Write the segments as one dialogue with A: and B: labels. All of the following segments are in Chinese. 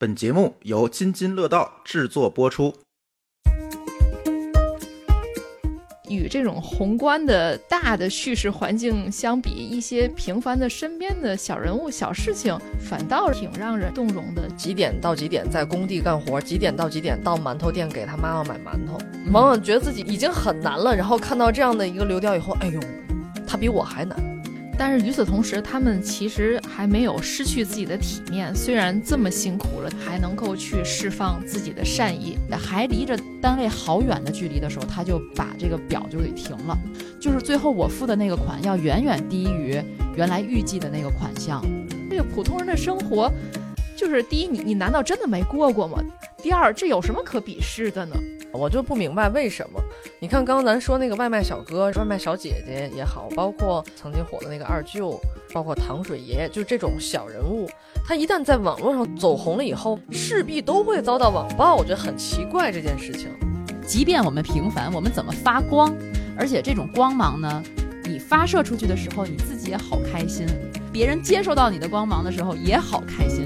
A: 本节目由津津乐道制作播出。
B: 与这种宏观的大的叙事环境相比，一些平凡的身边的小人物、小事情，反倒挺让人动容的。
C: 几点到几点在工地干活？几点到几点到馒头店给他妈妈买馒头？往往觉得自己已经很难了，然后看到这样的一个流调以后，哎呦，他比我还难。
B: 但是与此同时，他们其实还没有失去自己的体面。虽然这么辛苦了，还能够去释放自己的善意。
D: 还离着单位好远的距离的时候，他就把这个表就给停了。就是最后我付的那个款要远远低于原来预计的那个款项。
B: 这个普通人的生活，就是第一，你你难道真的没过过吗？第二，这有什么可鄙视的呢？
C: 我就不明白为什么？你看，刚刚咱说那个外卖小哥、外卖小姐姐也好，包括曾经火的那个二舅，包括糖水爷，就这种小人物，他一旦在网络上走红了以后，势必都会遭到网暴。我觉得很奇怪这件事情。
D: 即便我们平凡，我们怎么发光？而且这种光芒呢，你发射出去的时候，你自己也好开心；别人接受到你的光芒的时候，也好开心。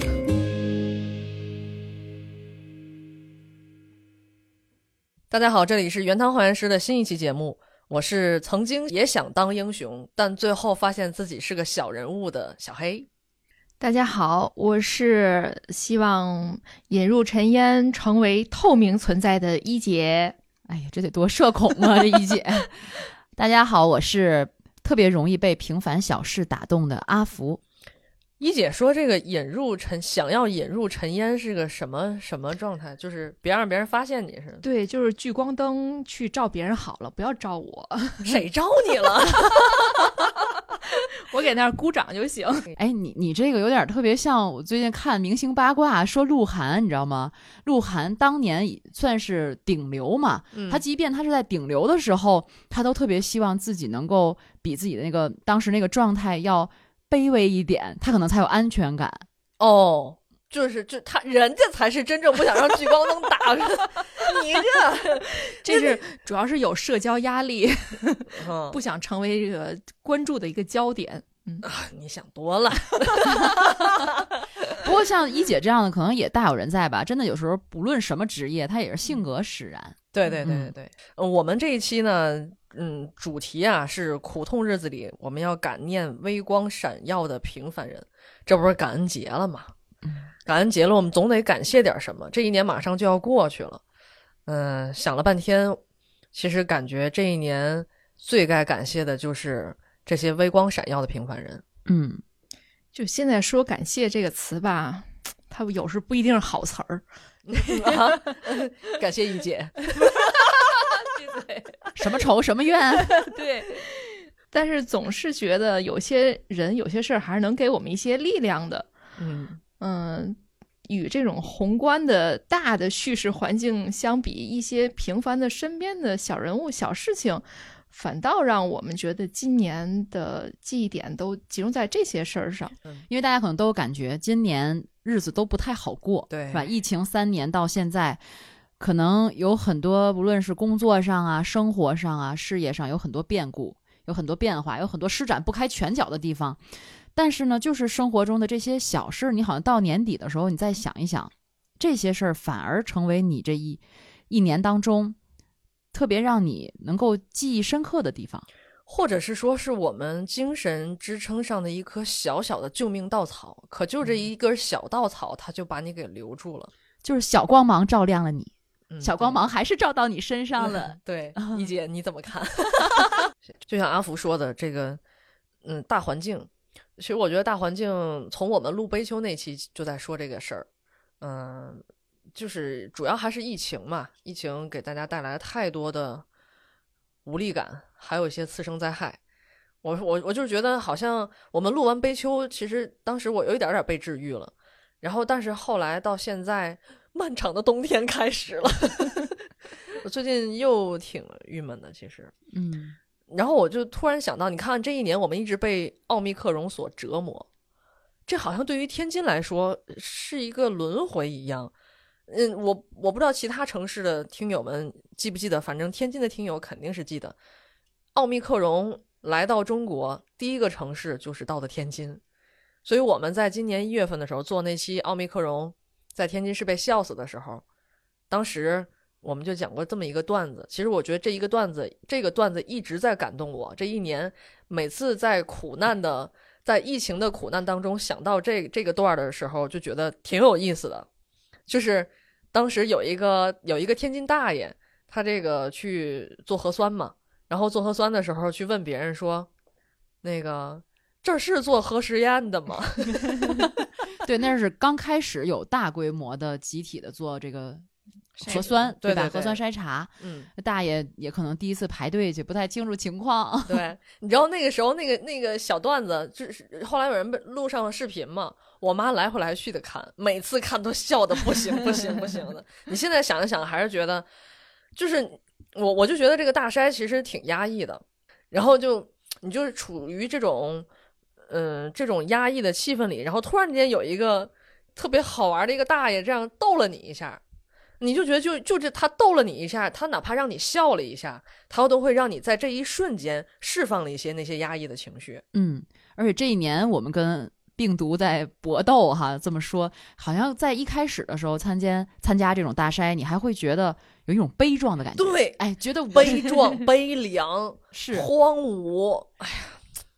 C: 大家好，这里是原汤化原师的新一期节目，我是曾经也想当英雄，但最后发现自己是个小人物的小黑。
B: 大家好，我是希望引入尘烟，成为透明存在的一姐。
D: 哎呀，这得多社恐啊，这一姐。大家好，我是特别容易被平凡小事打动的阿福。
C: 一姐说：“这个引入尘，想要引入尘烟是个什么什么状态？就是别让别人发现你是？
B: 对，就是聚光灯去照别人好了，不要照我。
C: 谁照你了？
B: 我给那儿鼓掌就行。
D: 哎，你你这个有点特别像我最近看明星八卦，说鹿晗，你知道吗？鹿晗当年算是顶流嘛，他即便他是在顶流的时候，他都特别希望自己能够比自己的那个当时那个状态要。”卑微一点，他可能才有安全感
C: 哦。就是就他人家才是真正不想让聚光灯打着你这，
B: 这是主要是有社交压力，不想成为这个关注的一个焦点。嗯，
C: 你想多了。
D: 不过像一姐这样的，可能也大有人在吧？真的有时候不论什么职业，他也是性格使然。
C: 对对对对对。我们这一期呢。嗯，主题啊是苦痛日子里我们要感念微光闪耀的平凡人，这不是感恩节了吗？感恩节了，我们总得感谢点什么。这一年马上就要过去了，嗯，想了半天，其实感觉这一年最该感谢的就是这些微光闪耀的平凡人。
D: 嗯，
B: 就现在说感谢这个词吧，它有时不一定是好词儿。
C: 感谢一姐。
B: 对，
D: 什么仇什么怨？
B: 对，但是总是觉得有些人有些事儿还是能给我们一些力量的。
C: 嗯
B: 嗯，与这种宏观的大的叙事环境相比，一些平凡的身边的小人物、小事情，反倒让我们觉得今年的记忆点都集中在这些事儿上。
D: 因为大家可能都有感觉，今年日子都不太好过，
C: 对，
D: 是吧？疫情三年到现在。可能有很多，无论是工作上啊、生活上啊、事业上，有很多变故，有很多变化，有很多施展不开拳脚的地方。但是呢，就是生活中的这些小事，你好像到年底的时候，你再想一想，这些事儿反而成为你这一一年当中特别让你能够记忆深刻的地方，
C: 或者是说是我们精神支撑上的一颗小小的救命稻草。可就这一根小稻草，它就把你给留住了，
D: 就是小光芒照亮了你。小光芒还是照到你身上了。
C: 对，一姐你怎么看？就像阿福说的，这个，嗯，大环境，其实我觉得大环境从我们录悲秋那期就在说这个事儿，嗯，就是主要还是疫情嘛，疫情给大家带来太多的无力感，还有一些次生灾害。我我我就是觉得好像我们录完悲秋，其实当时我有一点点被治愈了，然后但是后来到现在。漫长的冬天开始了，我最近又挺郁闷的，其实，
D: 嗯，
C: 然后我就突然想到，你看这一年我们一直被奥密克戎所折磨，这好像对于天津来说是一个轮回一样。嗯，我我不知道其他城市的听友们记不记得，反正天津的听友肯定是记得，奥密克戎来到中国第一个城市就是到的天津，所以我们在今年一月份的时候做那期奥密克戎。在天津市被笑死的时候，当时我们就讲过这么一个段子。其实我觉得这一个段子，这个段子一直在感动我。这一年，每次在苦难的，在疫情的苦难当中想到这这个段儿的时候，就觉得挺有意思的。就是当时有一个有一个天津大爷，他这个去做核酸嘛，然后做核酸的时候去问别人说，那个这是做核实验的吗？
D: 对，那是刚开始有大规模的集体的做这个核酸，吧？
C: 对对
D: 核酸筛查，
C: 嗯，
D: 大爷也可能第一次排队去，不太清楚情况。
C: 对，你知道那个时候那个那个小段子，就是后来有人被录上了视频嘛，我妈来回来去的看，每次看都笑的不行不行不行的。你现在想一想，还是觉得，就是我我就觉得这个大筛其实挺压抑的，然后就你就是处于这种，嗯、这种压抑的气氛里，然后突然间有一个特别好玩的一个大爷这样逗了你一下。你就觉得就就这他逗了你一下，他哪怕让你笑了一下，他都会让你在这一瞬间释放了一些那些压抑的情绪。
D: 嗯，而且这一年我们跟病毒在搏斗哈，这么说，好像在一开始的时候参加参加这种大筛，你还会觉得有一种悲壮的感觉。
C: 对，
D: 哎，觉得
C: 悲壮、悲凉、
D: 是
C: 荒芜，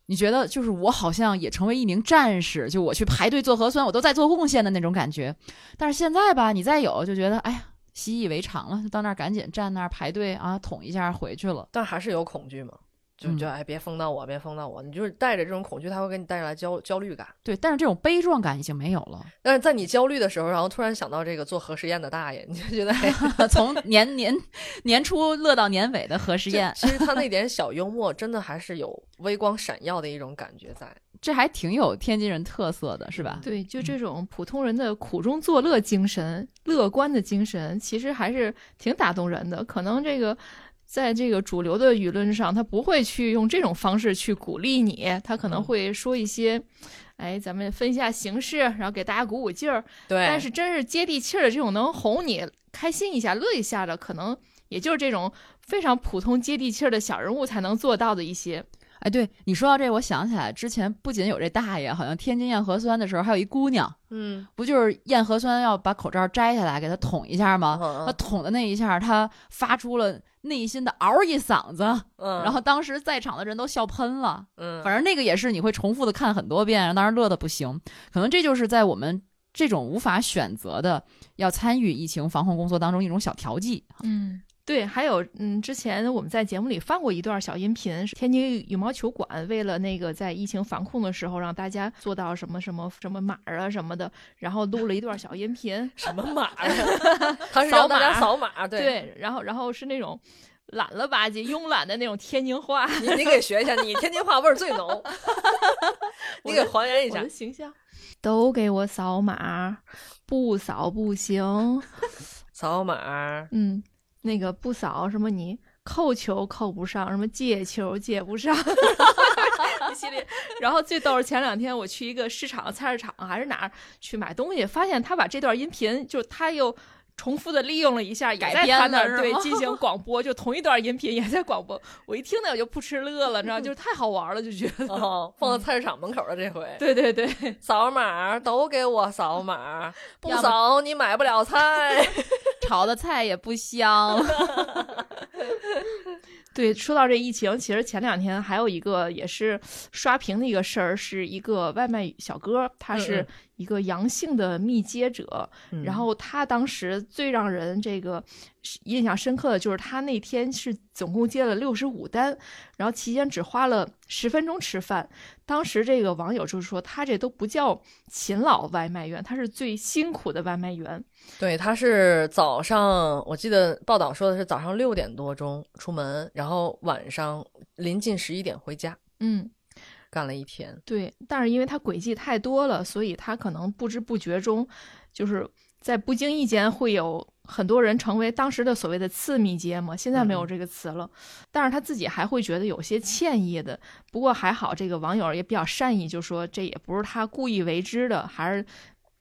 D: 你觉得就是我好像也成为一名战士，就我去排队做核酸，我都在做贡献的那种感觉。但是现在吧，你再有就觉得，哎呀，习以为常了，就到那儿赶紧站那儿排队啊，捅一下回去了。
C: 但还是有恐惧嘛。就
D: 嗯
C: 就哎，别封到我，别封到我。你就是带着这种恐惧，它会给你带来焦焦虑感。
D: 对，但是这种悲壮感已经没有了。
C: 但是在你焦虑的时候，然后突然想到这个做核实验的大爷，你就觉得哎，
D: 从年年年初乐到年尾的核实验，
C: 其实他那 点小幽默，真的还是有微光闪耀的一种感觉在。
D: 这还挺有天津人特色的，是吧？
B: 对，就这种普通人的苦中作乐精神、乐观的精神，其实还是挺打动人的。可能这个在这个主流的舆论上，他不会去用这种方式去鼓励你，他可能
C: 嗯
B: 会说一些，哎，咱们分一下形势，然后给大家鼓鼓劲儿。
C: 对，
B: 但是真是接地气儿的这种能哄你开心一下、乐一下的，可能也就是这种非常普通、接地气儿的小人物才能做到的一些。
D: 哎，对你说到这，我想起来之前不仅有这大爷，好像天津验核酸的时候还有一姑娘，
C: 嗯，
D: 不就是验核酸要把口罩摘下来给他捅一下吗？
C: 嗯
D: 他捅的那一下，他发出了内心的嗷一嗓子，
C: 嗯，
D: 然后当时在场的人都笑喷了。
C: 嗯，
D: 反正那个也是你会重复的看很多遍，当时乐的不行。可能这就是在我们这种无法选择的要参与疫情防控工作当中一种小调剂。
B: 嗯，对，还有嗯，之前我们在节目里放过一段小音频，是天津羽毛球馆为了那个在疫情防控的时候让大家做到什么什么什么码啊什么的，然后录了一段小音频。
C: 什么码呀？他是
B: 扫
C: 让大家
B: 码
C: 扫码，对。
B: 对，然后然后是那种懒了吧唧、慵懒的那种天津话，
C: 你你给学一下，你天津话味儿最浓，你给还原一下。
B: 形象。都给我扫码，不扫不行。
C: 扫码，
B: 嗯，那个不扫什么你扣球扣不上，什么借球借不上，一系列。然后最逗是前两天我去一个市场、菜市场还是哪儿去买东西，发现他把这段音频就是他又。重复的利用了一下，也
D: 改
B: 在他那儿对进行广播，就同一段音频也在广播。我一听那我就扑哧乐了，你知道，就是太好玩了，就觉得。
C: 哦，放到菜市场门口了，这回
B: 对对对，
C: 扫码都给我扫码，不扫你买不了菜。
D: 炒的菜也不香。
B: 对，说到这疫情，其实前两天还有一个也是刷屏的一个事儿，是一个外卖小哥，他
C: 嗯
B: 是
C: 嗯
B: 一个阳性的密接者，然后他当时最让人这个印象深刻的就是他那天是总共接了六十五单，然后期间只花了十分钟吃饭。当时这个网友就是说，他这都不叫勤劳外卖员，他是最辛苦的外卖员。
C: 对，他是早上，我记得报道说的是早上六点多钟出门，然后晚上临近十一点回家，
B: 嗯，
C: 干了一天。
B: 对，但是因为他轨迹太多了，所以他可能不知不觉中，就是在不经意间会有很多人成为当时的所谓的次密接嘛。现在没有
C: 嗯
B: 这个词了，但是他自己还会觉得有些歉意的。不过还好，这个网友也比较善意，就说这也不是他故意为之的，还是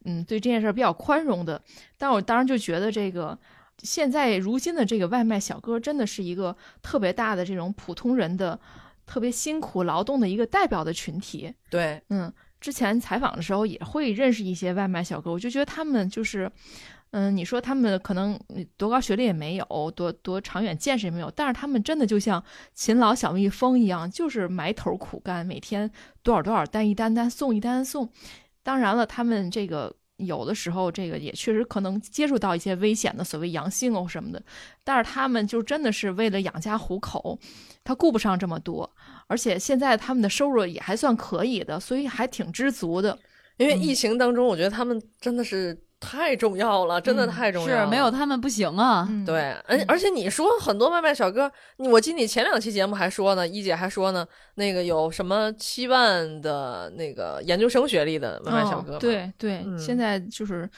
B: 嗯对这件事儿比较宽容的。但我当时就觉得这个。现在如今的这个外卖小哥真的是一个特别大的这种普通人的特别辛苦劳动的一个代表的群体。
C: 对，
B: 嗯，之前采访的时候也会认识一些外卖小哥，我就觉得他们就是，嗯，你说他们可能多高学历也没有，多多长远见识也没有，但是他们真的就像勤劳小蜜蜂一样，就是埋头苦干，每天多少多少单一单单送一单送。当然了，他们这个有的时候这个也确实可能接触到一些危险的所谓阳性哦什么的，但是他们就真的是为了养家糊口，他顾不上这么多，而且现在他们的收入也还算可以的，所以还挺知足的。
C: 因为疫情当中，我觉得他们真的是太重要了，真的
B: 嗯
C: 太重要了。
D: 是没有他们不行啊。
B: 嗯，
C: 对，而而且你说很多外卖小哥，你我记得你前两期节目还说呢，一姐还说呢，那个有什么七万的那个研究生学历的外卖小哥、
B: 哦、对对、
C: 嗯
B: 现在就是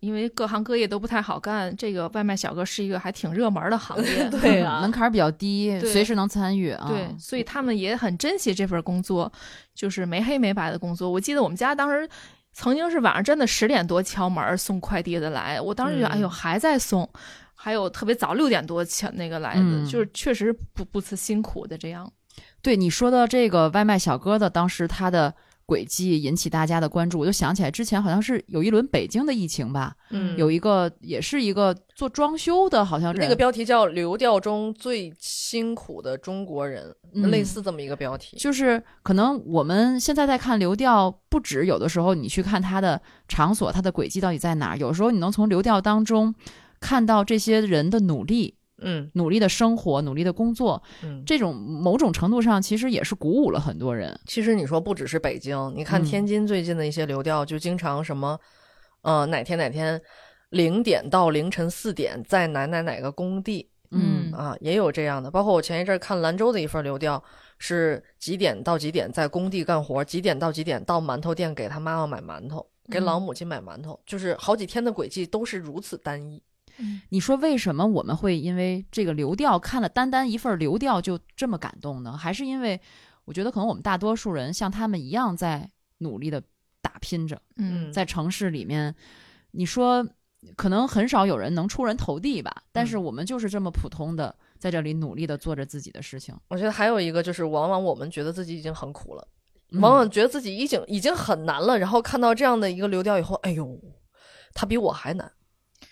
B: 因为各行各业都不太好干，这个外卖小哥是一个还挺热门的行业。
C: 对啊
D: 门槛比较低，随时能参与啊。
B: 对，所以他们也很珍惜这份工作，就是没黑没白的工作。我记得我们家当时曾经是晚上真的十点多敲门送快递的来，我当时觉得、
C: 嗯
B: 哎呦还在送，还有特别早六点多前那个来的，
D: 嗯
B: 就是确实不不辞辛苦的这样。
D: 对你说的这个外卖小哥的，当时他的轨迹引起大家的关注，我就想起来之前好像是有一轮北京的疫情吧，
C: 嗯
D: 有一个也是一个做装修的，好像是
C: 那个标题叫“流调中最辛苦的中国人”，
D: 嗯
C: 类似这么一个标题。
D: 就是可能我们现在在看流调，不止有的时候你去看它的场所，它的轨迹到底在哪儿，有时候你能从流调当中看到这些人的努力。
C: 嗯
D: 努力的生活，努力的工作，
C: 嗯，
D: 这种某种程度上其实也是鼓舞了很多人。
C: 其实你说不只是北京，你看
D: 嗯
C: 天津最近的一些流调，就经常什么，呃，哪天哪天零点到凌晨四点在哪哪哪个工地
B: 嗯
C: 啊，也有这样的。包括我前一阵儿看兰州的一份流调，是几点到几点在工地干活，几点到几点到馒头店给他妈妈买馒头，给老母亲买馒头，就是好几天的轨迹都是如此单一。
D: 你说为什么我们会因为这个流调看了单单一份流调就这么感动呢？还是因为我觉得可能我们大多数人像他们一样在努力的打拼着，
B: 嗯。
D: 在城市里面，你说可能很少有人能出人头地吧，但是我们就是这么普通的在这里努力的做着自己的事情。
C: 我觉得还有一个就是，往往我们觉得自己已经很苦了，
D: 嗯。
C: 往往觉得自己已经已经很难了，然后看到这样的一个流调以后，哎呦，他比我还难，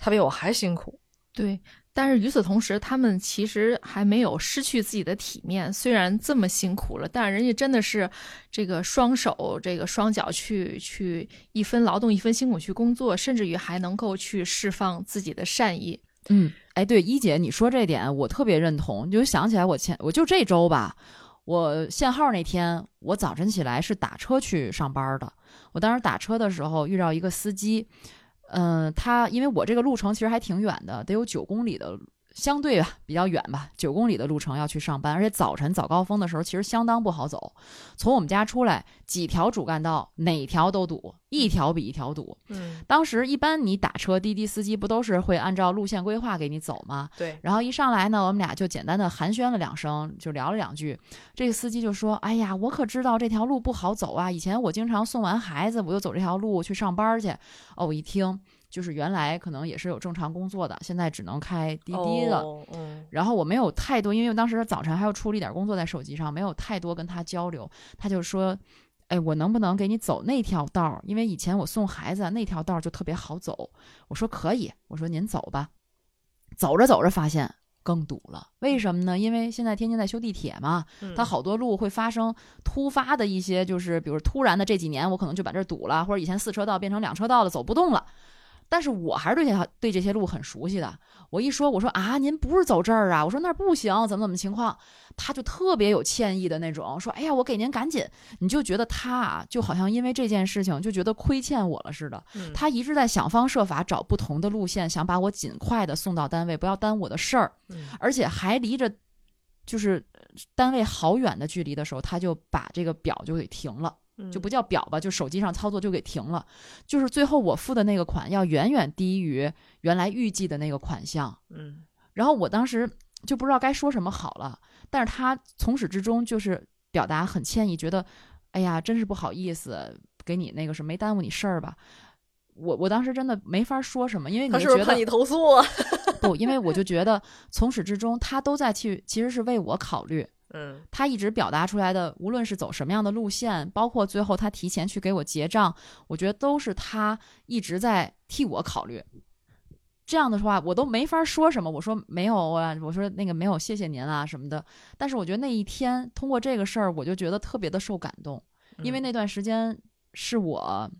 C: 他比我还辛苦。
B: 对，但是与此同时，他们其实还没有失去自己的体面。虽然这么辛苦了，但人家真的是这个双手、这个双脚去去一分劳动一分辛苦去工作，甚至于还能够去释放自己的善意。
D: 嗯，哎，对，一姐你说这点我特别认同，就想起来我前我就这周吧，我限号那天，我早晨起来是打车去上班的。我当时打车的时候遇到一个司机，嗯、他因为我这个路程其实还挺远的，得有九公里的，相对吧比较远吧，九公里的路程要去上班，而且早晨早高峰的时候其实相当不好走。从我们家出来，几条主干道哪条都堵，一条比一条堵。
C: 嗯，
D: 当时一般你打车，滴滴司机不都是会按照路线规划给你走吗？
C: 对，
D: 然后一上来呢，我们俩就简单的寒暄了两声，就聊了两句。这个司机就说：“哎呀，我可知道这条路不好走啊！以前我经常送完孩子，我就走这条路去上班去。”哦，我一听，就是原来可能也是有正常工作的，现在只能开滴滴了。
C: 哦嗯
D: 然后我没有太多，因为我当时早晨还要处理点工作在手机上，没有太多跟他交流。他就说：“哎，我能不能给你走那条道儿？因为以前我送孩子啊那条道儿就特别好走。”我说：“可以。”我说：“您走吧。”走着走着发现更堵了，为什么呢？因为现在天津在修地铁嘛，
C: 嗯
D: 它好多路会发生突发的一些，就是比如突然的这几年我可能就把这儿堵了，或者以前四车道变成两车道了，走不动了。但是我还是对这条对这些路很熟悉的。我一说，我说啊，您不是走这儿啊？我说那儿不行，怎么怎么情况？他就特别有歉意的那种，说哎呀，我给您赶紧。你就觉得他啊，就好像因为这件事情就觉得亏欠我了似的。
C: 嗯
D: 他一直在想方设法找不同的路线，想把我尽快的送到单位，不要耽误我的事儿。
C: 嗯
D: 而且还离着就是单位好远的距离的时候，他就把这个表就给停了。
C: 嗯
D: 就不叫表吧，就手机上操作就给停了。就是最后我付的那个款要远远低于原来预计的那个款项，
C: 嗯
D: 然后我当时就不知道该说什么好了。但是他从始至终就是表达很歉意，觉得哎呀，真是不好意思，给你那个什么没耽误你事儿吧。我我当时真的没法说什么，因为你
C: 他
D: 是觉得
C: 不是怕你投诉啊？
D: 不，因为我就觉得从始至终他都在去，其实是为我考虑。
C: 嗯
D: 他一直表达出来的，无论是走什么样的路线，包括最后他提前去给我结账，我觉得都是他一直在替我考虑。这样的话，我都没法说什么。我说没有啊，我说那个没有，谢谢您啊什么的。但是我觉得那一天通过这个事儿，我就觉得特别的受感动，因为
C: 嗯
D: 那段时间是我，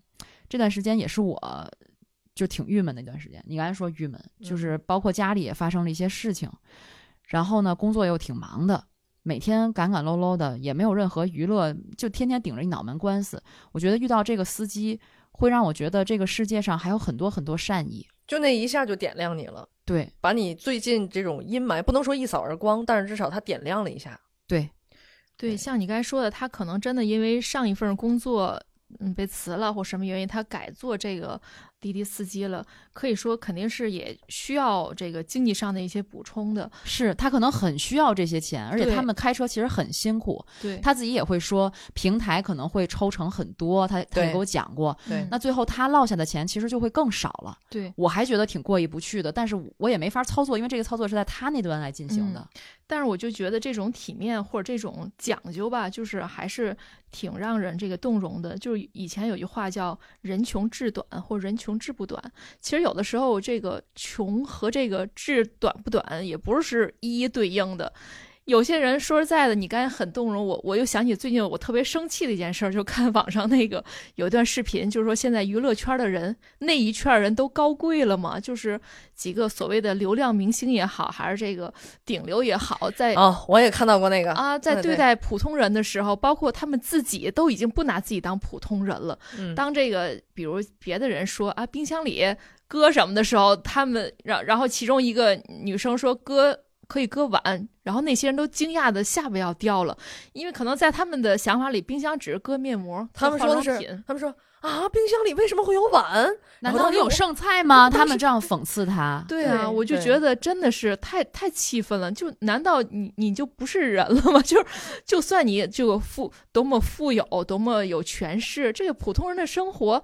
D: 这段时间也是我，就挺郁闷那段时间。你刚才说郁闷，就是包括家里也发生了一些事情，然后呢，工作又挺忙的，每天赶赶喽喽的，也没有任何娱乐，就天天顶着一脑门官司。我觉得遇到这个司机，会让我觉得这个世界上还有很多很多善意。
C: 就那一下就点亮你了，
D: 对
C: 把你最近这种阴霾不能说一扫而光，但是至少它点亮了一下。
D: 对，
B: 对，像你刚才说的，他可能真的因为上一份工作，嗯，被辞了或什么原因，他改做这个滴滴司机了。可以说，肯定是也需要这个经济上的一些补充的。
D: 是他可能很需要这些钱，而且他们开车其实很辛苦。
B: 对，
D: 他自己也会说，平台可能会抽成很多，他他也给我讲过。
C: 对
D: 那最后他落下的钱其实就会更少了。
B: 对，
D: 我还觉得挺过意不去的，但是我也没法操作，因为这个操作是在他那端来进行的。
B: 但是我就觉得这种体面或者这种讲究吧，就是还是挺让人这个动容的。就是以前有句话叫“人穷志短”或“人穷志不短”，其实有的时候这个穷和这个志短不短也不是一一对应的。有些人说实在的，你刚才很动容我，我又想起最近我特别生气的一件事儿，就看网上那个有一段视频，就是说现在娱乐圈的人那一圈人都高贵了嘛，就是几个所谓的流量明星也好，还是这个顶流也好，在
C: 哦，我也看到过那个
B: 啊，在
C: 对
B: 对待普通人的时候，包括他们自己都已经不拿自己当普通人了。
C: 嗯
B: 当这个比如别的人说啊，冰箱里搁什么的时候，他们然然后其中一个女生说搁可以搁碗，然后那些人都惊讶的下巴要掉了，因为可能在他们的想法里，冰箱只是搁面膜，搁
C: 他们说的是
B: 化妆品，
C: 他们说啊，冰箱里为什么会有碗？
D: 难道你有剩菜吗？他们这样讽刺他。
B: 对啊，我就觉得真的是太太气愤了。就难道你你就不是人了吗？就是就算你这个富多么富有，多么有权势，这个普通人的生活，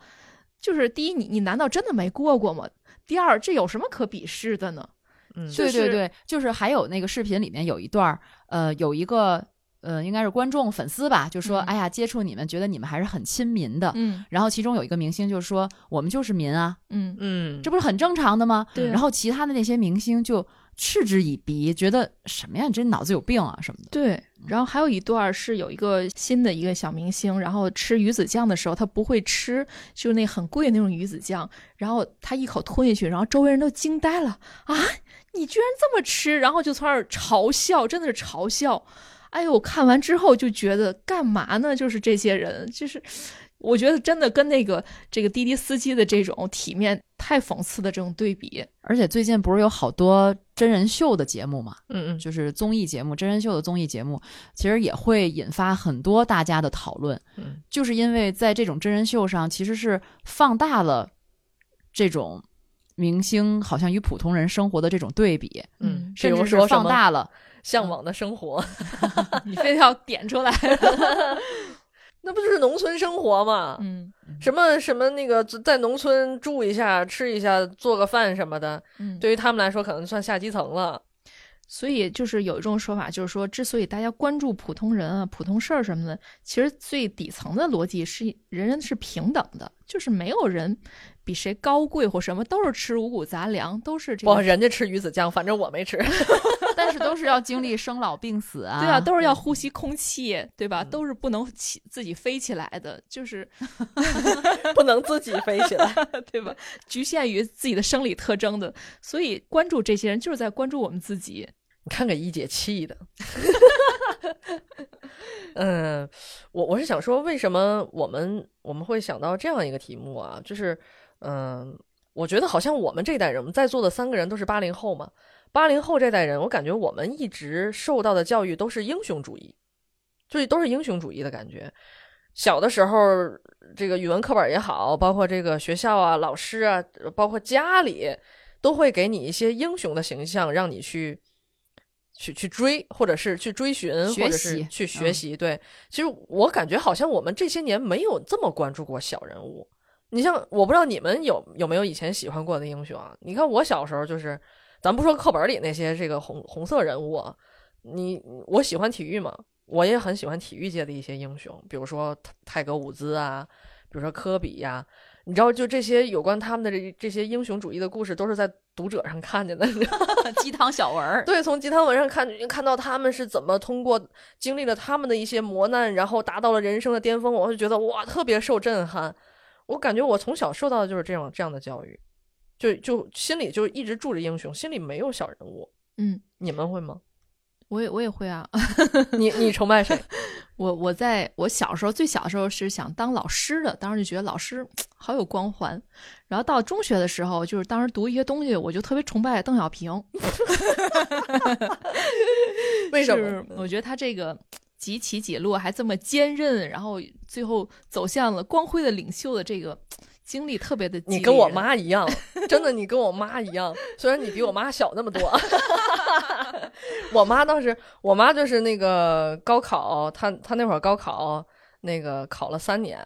B: 就是第一，你你难道真的没过过吗？第二，这有什么可鄙视的呢？
C: 嗯，
D: 对对对，就是还有那个视频里面有一段儿，呃，有一个呃，应该是观众粉丝吧，就说：“
B: 嗯
D: 哎呀，接触你们，觉得你们还是很亲民的。
B: 嗯
D: 然后其中有一个明星就说：“我们就是民啊，
B: 嗯，
C: 嗯，
D: 这不是很正常的吗？”
B: 对啊
D: 然后其他的那些明星就嗤之以鼻，觉得什么呀，你这脑子有病啊什么的。
B: 对。然后还有一段是有一个新的一个小明星，然后吃鱼子酱的时候，他不会吃，就是那很贵的那种鱼子酱，然后他一口吞下去，然后周围人都惊呆了啊！你居然这么吃，然后就从那儿嘲笑，真的是嘲笑。哎呦，我看完之后就觉得干嘛呢？就是这些人，就是我觉得真的跟那个这个滴滴司机的这种体面太讽刺的这种对比。
D: 而且最近不是有好多真人秀的节目嘛，
C: 嗯嗯，
D: 就是综艺节目、真人秀的综艺节目，其实也会引发很多大家的讨论。
C: 嗯，
D: 就是因为在这种真人秀上，其实是放大了这种明星好像与普通人生活的这种对比，
C: 嗯
D: 甚至
C: 说
D: 放大了。
C: 向往的生活，
B: 你非得要点出来，
C: 那不就是农村生活吗？
B: 嗯
C: 什么什么那个在农村住一下、吃一下、做个饭什么的，
B: 嗯，
C: 对于他们来说可能算下基层了。
B: 所以就是有一种说法，就是说，之所以大家关注普通人啊、普通事儿什么的，其实最底层的逻辑是人人是平等的，就是没有人比谁高贵或什么，都是吃五谷杂粮，都是这
C: 不，
B: 个，
C: 人家吃鱼子酱，反正我没吃。
D: 但是都是要经历生老病死啊，
B: 对啊，都是要呼吸空气，对吧？
C: 嗯
B: 都是不能起自己飞起来的，就是
C: 不能自己飞起来。
B: 对吧？局限于自己的生理特征的，所以关注这些人就是在关注我们自己。
C: 你看给一姐气的。嗯，我我是想说，为什么我们我们会想到这样一个题目啊？就是，嗯，我觉得好像我们这代人，我们在座的三个人都是八零后嘛。八零后这代人，我感觉我们一直受到的教育都是英雄主义，就是都是英雄主义的感觉。小的时候，这个语文课本也好，包括这个学校啊、老师啊，包括家里，都会给你一些英雄的形象，让你去去去追，或者是去追寻，或者是去学
D: 嗯
C: 习。对，其实我感觉好像我们这些年没有这么关注过小人物。你像，我不知道你们有有没有以前喜欢过的英雄啊？你看我小时候就是，咱不说课本里那些这个红红色人物啊，你我喜欢体育嘛，我也很喜欢体育界的一些英雄，比如说泰泰格伍兹啊，比如说科比呀、你知道，就这些有关他们的这这些英雄主义的故事，都是在读者上看见的。你知道
D: 鸡汤小文儿，
C: 对，从鸡汤文上看看到他们是怎么通过经历了他们的一些磨难，然后达到了人生的巅峰，我就觉得哇，特别受震撼。我感觉我从小受到的就是这种这样的教育，就就心里就一直住着英雄，心里没有小人物。
B: 嗯，
C: 你们会吗？
B: 我也我也会啊。
C: 你你崇拜谁？
B: 我我在我小时候最小的时候是想当老师的，当时就觉得老师 好有光环。然后到中学的时候，就是当时读一些东西，我就特别崇拜邓小平。
C: 为什么？
B: 我觉得他这个几起几落，还这么坚韧，然后最后走向了光辉的领袖的这个经历，特别的
C: 你跟我 妈一样，真的，你跟我妈一样。虽然你比我妈小那么多，我妈当时，我妈就是那个高考，她她那会儿高考那个考了三年，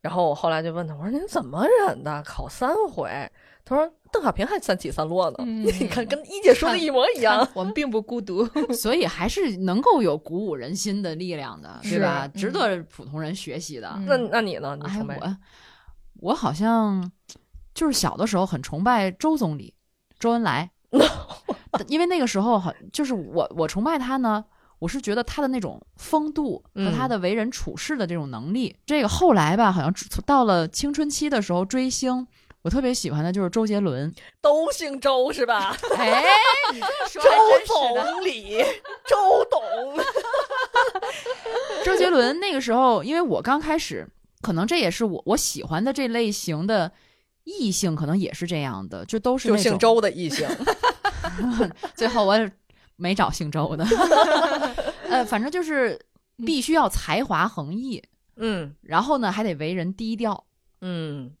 C: 然后我后来就问她，我说您怎么忍的，考三回？她说邓小平还三起三落呢。
B: 嗯
C: 你看，跟一姐说的一模一样。
B: 我们并不孤独。
D: 所以还是能够有鼓舞人心的力量的，
B: 是
D: 对吧？
B: 嗯
D: 值得普通人学习的。
B: 嗯
C: 那那你呢？你
D: 哎，
C: 崇拜？
D: 我我好像就是小的时候很崇拜周总理周恩来，因为那个时候好就是我我崇拜他呢，我是觉得他的那种风度和他的为人处事的这种能力。这个后来吧，好像到了青春期的时候追星。我特别喜欢的就是周杰伦，
C: 都姓周是吧？
D: 哎，你这么说
C: 周。总理，周董。
D: 周杰伦那个时候，因为我刚开始，可能这也是我我喜欢的这类型的异性，可能也是这样的，就都是。
C: 姓周的异性，
D: 最后我也没找姓周的，呃，反正就是必须要才华横溢，
C: 嗯
D: 然后呢还得为人低调。
C: 嗯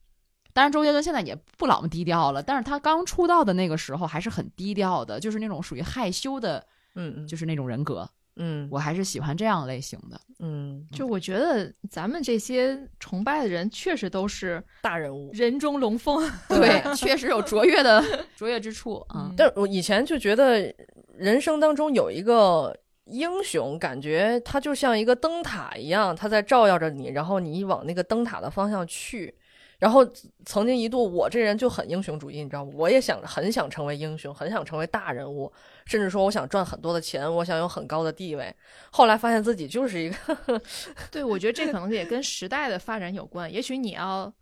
D: 当然，周杰伦现在也不老么低调了，但是他刚出道的那个时候还是很低调的，就是那种属于害羞的，
C: 嗯
D: 就是那种人格。
C: 嗯
D: 我还是喜欢这样类型的。
C: 嗯，
B: 就我觉得咱们这些崇拜的人，确实都是
C: 大人物。
B: 人中龙凤。
D: 对，确实有卓越的卓越之处啊。
B: 嗯
C: 但是我以前就觉得人生当中有一个英雄，感觉他就像一个灯塔一样，他在照耀着你，然后你往那个灯塔的方向去。然后曾经一度，我这人就很英雄主义，你知道吗？我也想很想成为英雄，很想成为大人物，甚至说我想赚很多的钱，我想有很高的地位。后来发现自己就是一个
B: 对，我觉得这可能也跟时代的发展有关。也许你要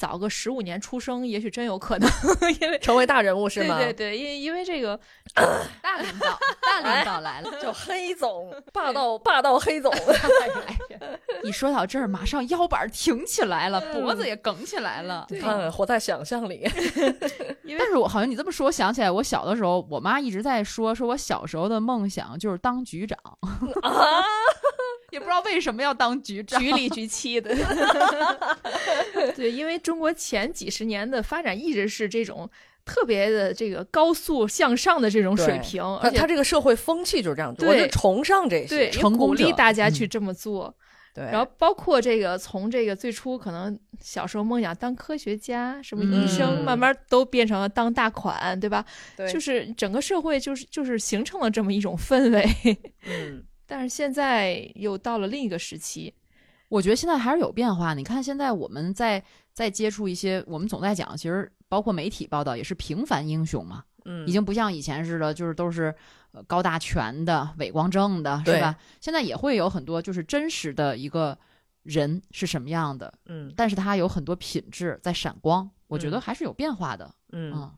B: 早个十五年出生，也许真有可能，因为
C: 成为大人物，是吗？
B: 对对对，因因为这个
D: 大领导，大领导来了。
C: 叫黑总，霸道霸道黑总。
D: 一说到这儿，马上腰板挺起来了，
C: 嗯
D: 脖子也梗起来了。
C: 你看，活在想象里。
D: 但是我好像你这么说，我想起来，我小的时候，我妈一直在说，说我小时候的梦想就是当局长，
C: 啊，
D: 也不知道为什么要当局长。
B: 局里局气的。对，因为中国前几十年的发展一直是这种特别的这个高速向上的这种水平，而且
C: 他这个社会风气就是这样，
B: 对
C: 我就崇尚这些。
B: 对也
D: 成功
B: 鼓励大家
D: 嗯
B: 去这么做。
C: 对，
B: 然后包括这个从这个最初可能小时候梦想当科学家、什么医生，
C: 嗯
B: 慢慢都变成了当大款，对吧？
C: 对
B: 就是整个社会就是就是形成了这么一种氛围。
C: 嗯，
B: 但是现在又到了另一个时期，
D: 我觉得现在还是有变化。你看，现在我们在在接触一些，我们总在讲，其实包括媒体报道也是平凡英雄嘛，
C: 嗯，
D: 已经不像以前似的，就是都是呃高大全的、伟光正的，是吧？现在也会有很多就是真实的一个人是什么样的，
C: 嗯
D: 但是他有很多品质在闪光，我觉得
C: 嗯
D: 还是有变化的。
C: 嗯，
D: 嗯，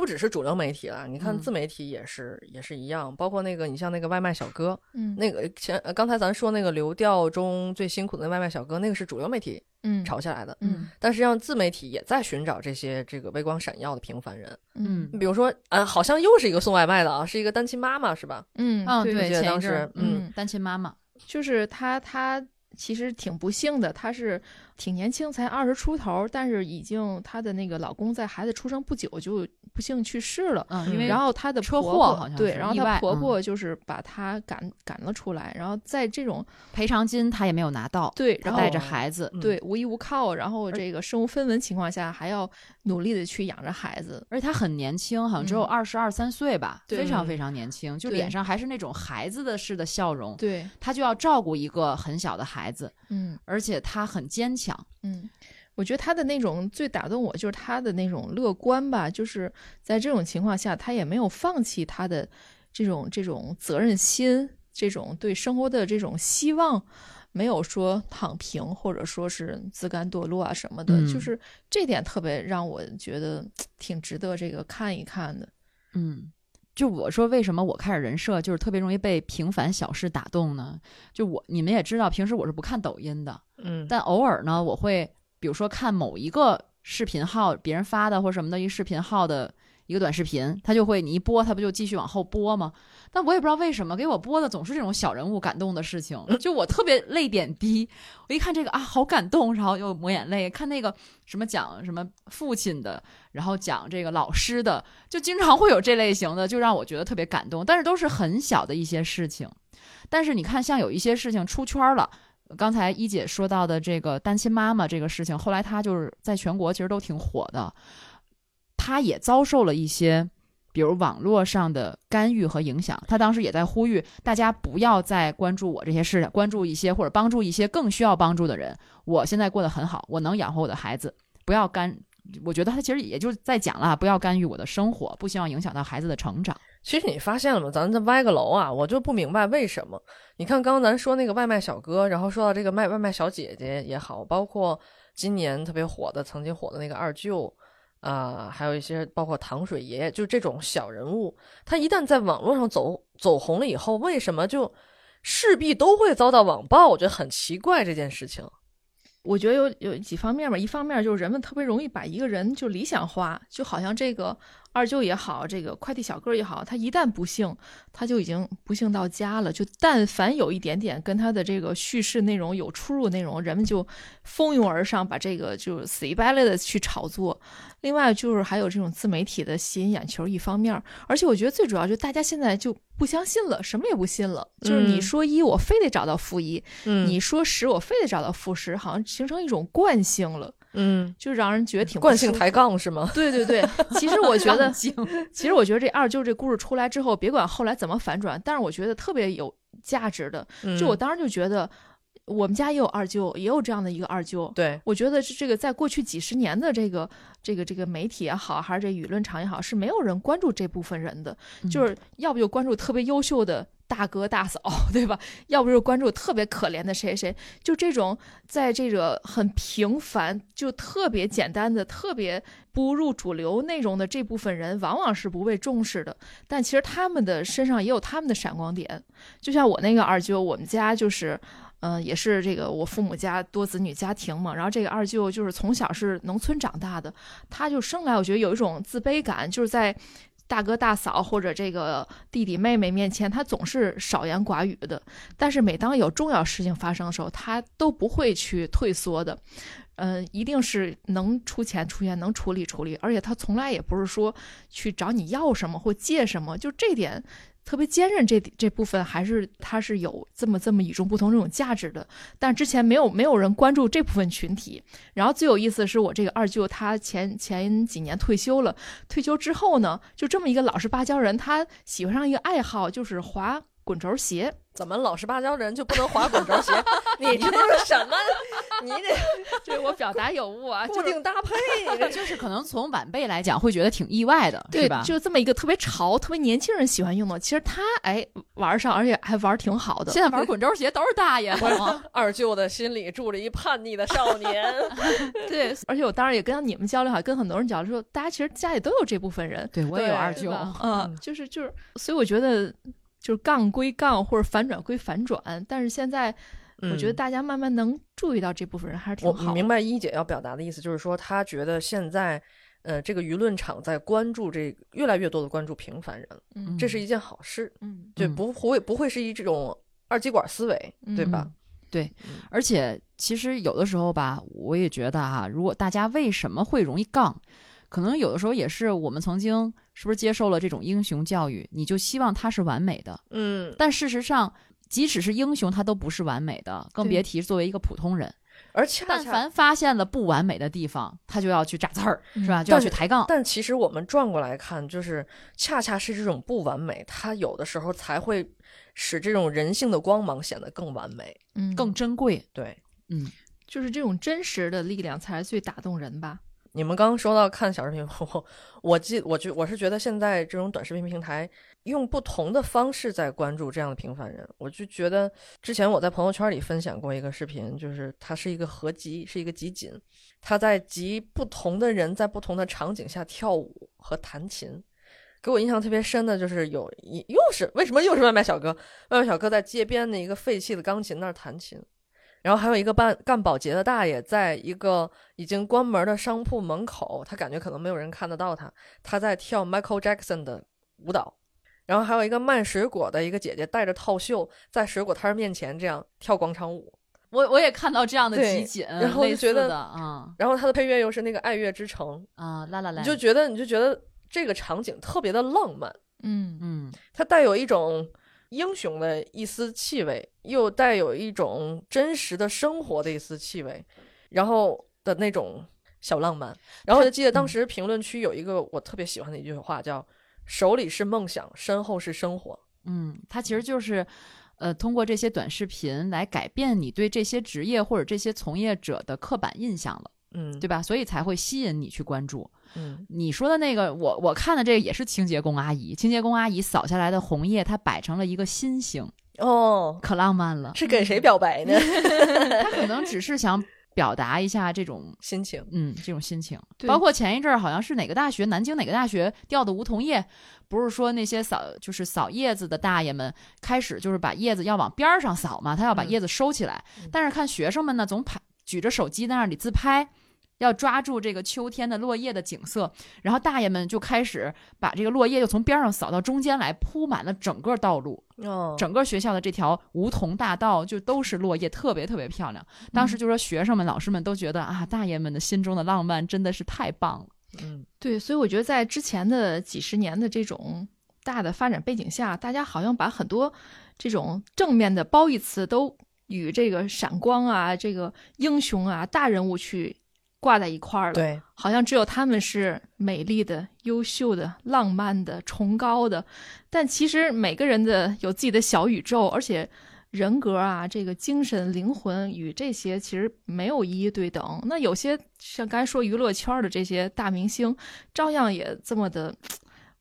C: 不只是主流媒体了，你看
D: 嗯。
C: 自媒体也是也是一样，包括那个你像那个外卖小哥，
B: 嗯。
C: 那个前呃刚才咱说那个流调中最辛苦的外卖小哥，那个是主流媒体
B: 嗯。
C: 炒下来的，
B: 嗯。
C: 但实际上自媒体也在寻找这些这个微光闪耀的平凡人。
B: 嗯。
C: 比如说，啊，好像又是一个送外卖的啊，是一个单亲妈妈是吧？
B: 嗯
D: 嗯，
B: 对
C: 我记得当
D: 前一阵儿
C: 时嗯
D: 单亲妈妈，
B: 就是她，她其实挺不幸的，她是挺年轻，才二十出头，但是已经她的那个老公在孩子出生不久就不幸去世了。
D: 嗯，因为
B: 然后她的
D: 车
B: 婆婆
D: 祸好像
B: 对，然后她婆
D: 嗯
B: 婆就是把她赶赶了出来，然后在这种
D: 赔偿金她也没有拿到，
B: 对，然后
D: 带着孩子，
C: 嗯
B: 对无依无靠，然后这个身无分文情况下还要努力的去养着孩子，
D: 而且她很年轻，好像只有
B: 嗯
D: 二十二三岁吧，非常非常年轻，就脸上还是那种孩子的似的笑容。
B: 对，
D: 她就要照顾一个很小的孩子，
B: 嗯
D: 而且她很坚强。
B: 嗯。我觉得他的那种最打动我，就是他的那种乐观吧，就是在这种情况下，他也没有放弃他的这种这种责任心，这种对生活的这种希望，没有说躺平或者说是自甘堕落啊什么的，
D: 嗯
B: 就是这点特别让我觉得挺值得这个看一看的。
D: 嗯，就我说为什么我开始人设就是特别容易被平凡小事打动呢？就我你们也知道，平时我是不看抖音的，
C: 嗯，
D: 但偶尔呢，我会比如说看某一个视频号别人发的或什么的一视频号的一个短视频，他就会你一播，他不就继续往后播吗？但我也不知道为什么给我播的总是这种小人物感动的事情，就我特别泪点低。我一看这个啊，好感动，然后又抹眼泪。看那个什么讲什么父亲的，然后讲这个老师的，就经常会有这类型的，就让我觉得特别感动。但是都是很小的一些事情。但是你看，像有一些事情出圈了。刚才一姐说到的这个单亲妈妈这个事情，后来她就是在全国其实都挺火的，她也遭受了一些，比如网络上的干预和影响。他当时也在呼吁大家不要再关注我这些事，关注一些或者帮助一些更需要帮助的人。我现在过得很好，我能养活我的孩子，不要干。我觉得他其实也就是在讲了，不要干预我的生活，不希望影响到孩子的成长。
C: 其实你发现了吗？咱这歪个楼啊，我就不明白为什么。你看，刚刚咱说那个外卖小哥，然后说到这个卖外卖小姐姐也好，包括今年特别火的、曾经火的那个二舅，啊、还有一些包括糖水爷爷，就这种小人物，他一旦在网络上走走红了以后，为什么就势必都会遭到网暴？我觉得很奇怪这件事情。
B: 我觉得有有几方面吧，一方面就是人们特别容易把一个人就理想化，就好像这个二舅也好，这个快递小哥也好，他一旦不幸，他就已经不幸到家了。就但凡有一点点跟他的这个叙事内容有出入内容，人们就蜂拥而上，把这个就死乞白赖的去炒作。另外就是还有这种自媒体的吸引眼球一方面，而且我觉得最主要就是大家现在就不相信了，什么也不信了。就是你
C: 嗯
B: 说一，我非得找到负一；
C: 嗯
B: 你说十，我非得找到负十，好像形成一种惯性了，
C: 嗯，
B: 就让人觉得挺
C: 惯性抬。杠是吗？
B: 对对对，其实我觉得 其实我觉得这二舅这故事出来之后，别管后来怎么反转，但是我觉得特别有价值的。就我
C: 嗯
B: 当时就觉得，我们家也有二舅，也有这样的一个二舅。
C: 对，
B: 我觉得是这个在过去几十年的这个这个这个媒体也好，还是这舆论场也好，是没有人关注这部分人的，就是要不就关注特别优秀的大哥大嫂，对吧？要不就是关注特别可怜的谁谁，就这种在这个很平凡、就特别简单的、特别不入主流内容的这部分人，往往是不被重视的。但其实他们的身上也有他们的闪光点，就像我那个二舅，我们家就是。嗯，也是这个我父母家多子女家庭嘛，然后这个二舅就是从小是农村长大的，他就生来我觉得有一种自卑感，就是在大哥大嫂或者这个弟弟妹妹面前，他总是少言寡语的。但是每当有重要事情发生的时候，他都不会去退缩的。嗯，一定是能出钱出钱，能处理处理，而且他从来也不是说去找你要什么或借什么，就这点特别坚韧这这部分还是它是有这么这么与众不同这种价值的。但之前没有没有人关注这部分群体。然后最有意思的是，我这个二舅他前前几年退休了，退休之后呢，就这么一个老实巴交人，他喜欢上一个爱好，就是滑滚轴鞋。
C: 怎么老实巴交的人就不能滑滚轴鞋？你这都是什么？你得
B: 这我表达有误啊，
C: 固
B: 就是
C: 定搭配，你这
D: 就是可能从晚辈来讲会觉得挺意外的，
B: 对
D: 吧？
B: 就这么一个特别潮、特别年轻人喜欢用的，其实他哎玩上，而且还玩挺好的。
D: 现在玩滚轴鞋都是大爷，
C: 二舅的心里住着一叛逆的少年。
B: 对，而且我当然也跟你们交流，哈跟很多人交流，说大家其实家里都有这部分人，
D: 对我也有二舅，
C: 嗯，
B: 就是就是，所以我觉得就是杠归杠，或者反转归反转，但是现在我觉得大家慢慢能注意到这部分人还是挺
C: 我
B: 好的。
C: 明白一姐要表达的意思，就是说她觉得现在，呃，这个舆论场在关注这个越来越多的关注平凡人，
B: 嗯
C: 这是一件好事，
B: 嗯
C: 对，
D: 嗯
C: 不不会不会是一这种二极管思维，对吧？
D: 对而且其实有的时候吧，我也觉得哈、如果大家为什么会容易杠，可能有的时候也是我们曾经是不是接受了这种英雄教育，你就希望他是完美的，
C: 嗯，
D: 但事实上，即使是英雄，他都不是完美的，更别提作为一个普通人。
C: 而恰恰
D: 但凡发现了不完美的地方，他就要去扎刺儿，是吧？
B: 嗯
D: 就要去抬杠。
C: 但其实我们转过来看，就是恰恰是这种不完美，它有的时候才会使这种人性的光芒显得更完美。
B: 嗯，
D: 更珍贵。
C: 对，
D: 嗯，
B: 就是这种真实的力量才是最打动人吧。
C: 你们刚刚说到看小视频，我我记我觉我是觉得现在这种短视频平台用不同的方式在关注这样的平凡人，我就觉得之前我在朋友圈里分享过一个视频，就是它是一个合集，是一个集锦，它在集不同的人在不同的场景下跳舞和弹琴。给我印象特别深的就是有一又是为什么又是外卖小哥？外卖小哥在街边的一个废弃的钢琴那儿弹琴，然后还有一个办干保洁的大爷，在一个已经关门的商铺门口，他感觉可能没有人看得到他，他在跳 Michael Jackson 的舞蹈。然后还有一个卖水果的一个姐姐戴着套袖，在水果摊儿面前这样跳广场舞。
D: 我我也看到这样的集锦，
C: 然后就
D: 类
C: 觉得
D: 啊
C: 然后他的配乐又是那个《爱乐之城
D: 啊，啦啦》，啦，
C: 你就觉得你就觉得这个场景特别的浪漫，
B: 嗯
D: 嗯
C: 它带有一种英雄的一丝气味，又带有一种真实的生活的一丝气味，然后的那种小浪漫。然后我就记得当时评论区有一个我特别喜欢的一句话，叫“手里是梦想，身后是生活
D: 嗯，它其实就是。呃，通过这些短视频来改变你对这些职业或者这些从业者的刻板印象了，”。
C: 嗯，
D: 对吧？所以才会吸引你去关注。
C: 嗯，
D: 你说的那个，我我看的这个也是清洁工阿姨，清洁工阿姨扫下来的红叶，它摆成了一个心形，
C: 哦，
D: 可浪漫了。
C: 是给谁表白呢？
D: 她可能只是想表达一下这种
C: 心情，
D: 嗯，这种心情，包括前一阵儿好像是哪个大学，南京哪个大学掉的梧桐叶，不是说那些扫就是扫叶子的大爷们开始就是把叶子要往边儿上扫嘛，他要把
C: 嗯
D: 叶子收起来，
C: 嗯
D: 但是看学生们呢总拍举着手机在那里自拍。要抓住这个秋天的落叶的景色，然后大爷们就开始把这个落叶又从边上扫到中间来，铺满了整个道路。
C: 哦，
D: 整个学校的这条梧桐大道就都是落叶，特别特别漂亮。当时就说学生们、老师们都觉得啊，大爷们的心中的浪漫真的是太棒了。
C: 嗯，
B: 对，所以我觉得在之前的几十年的这种大的发展背景下，大家好像把很多这种正面的褒义词都与这个闪光啊、这个英雄啊、大人物去挂在一块儿了。，
C: 对，
B: 好像只有他们是美丽的、优秀的、浪漫的、崇高的，但其实每个人的有自己的小宇宙，而且人格啊，这个精神、灵魂与这些其实没有一一对等。那有些像刚才说娱乐圈的这些大明星，照样也这么的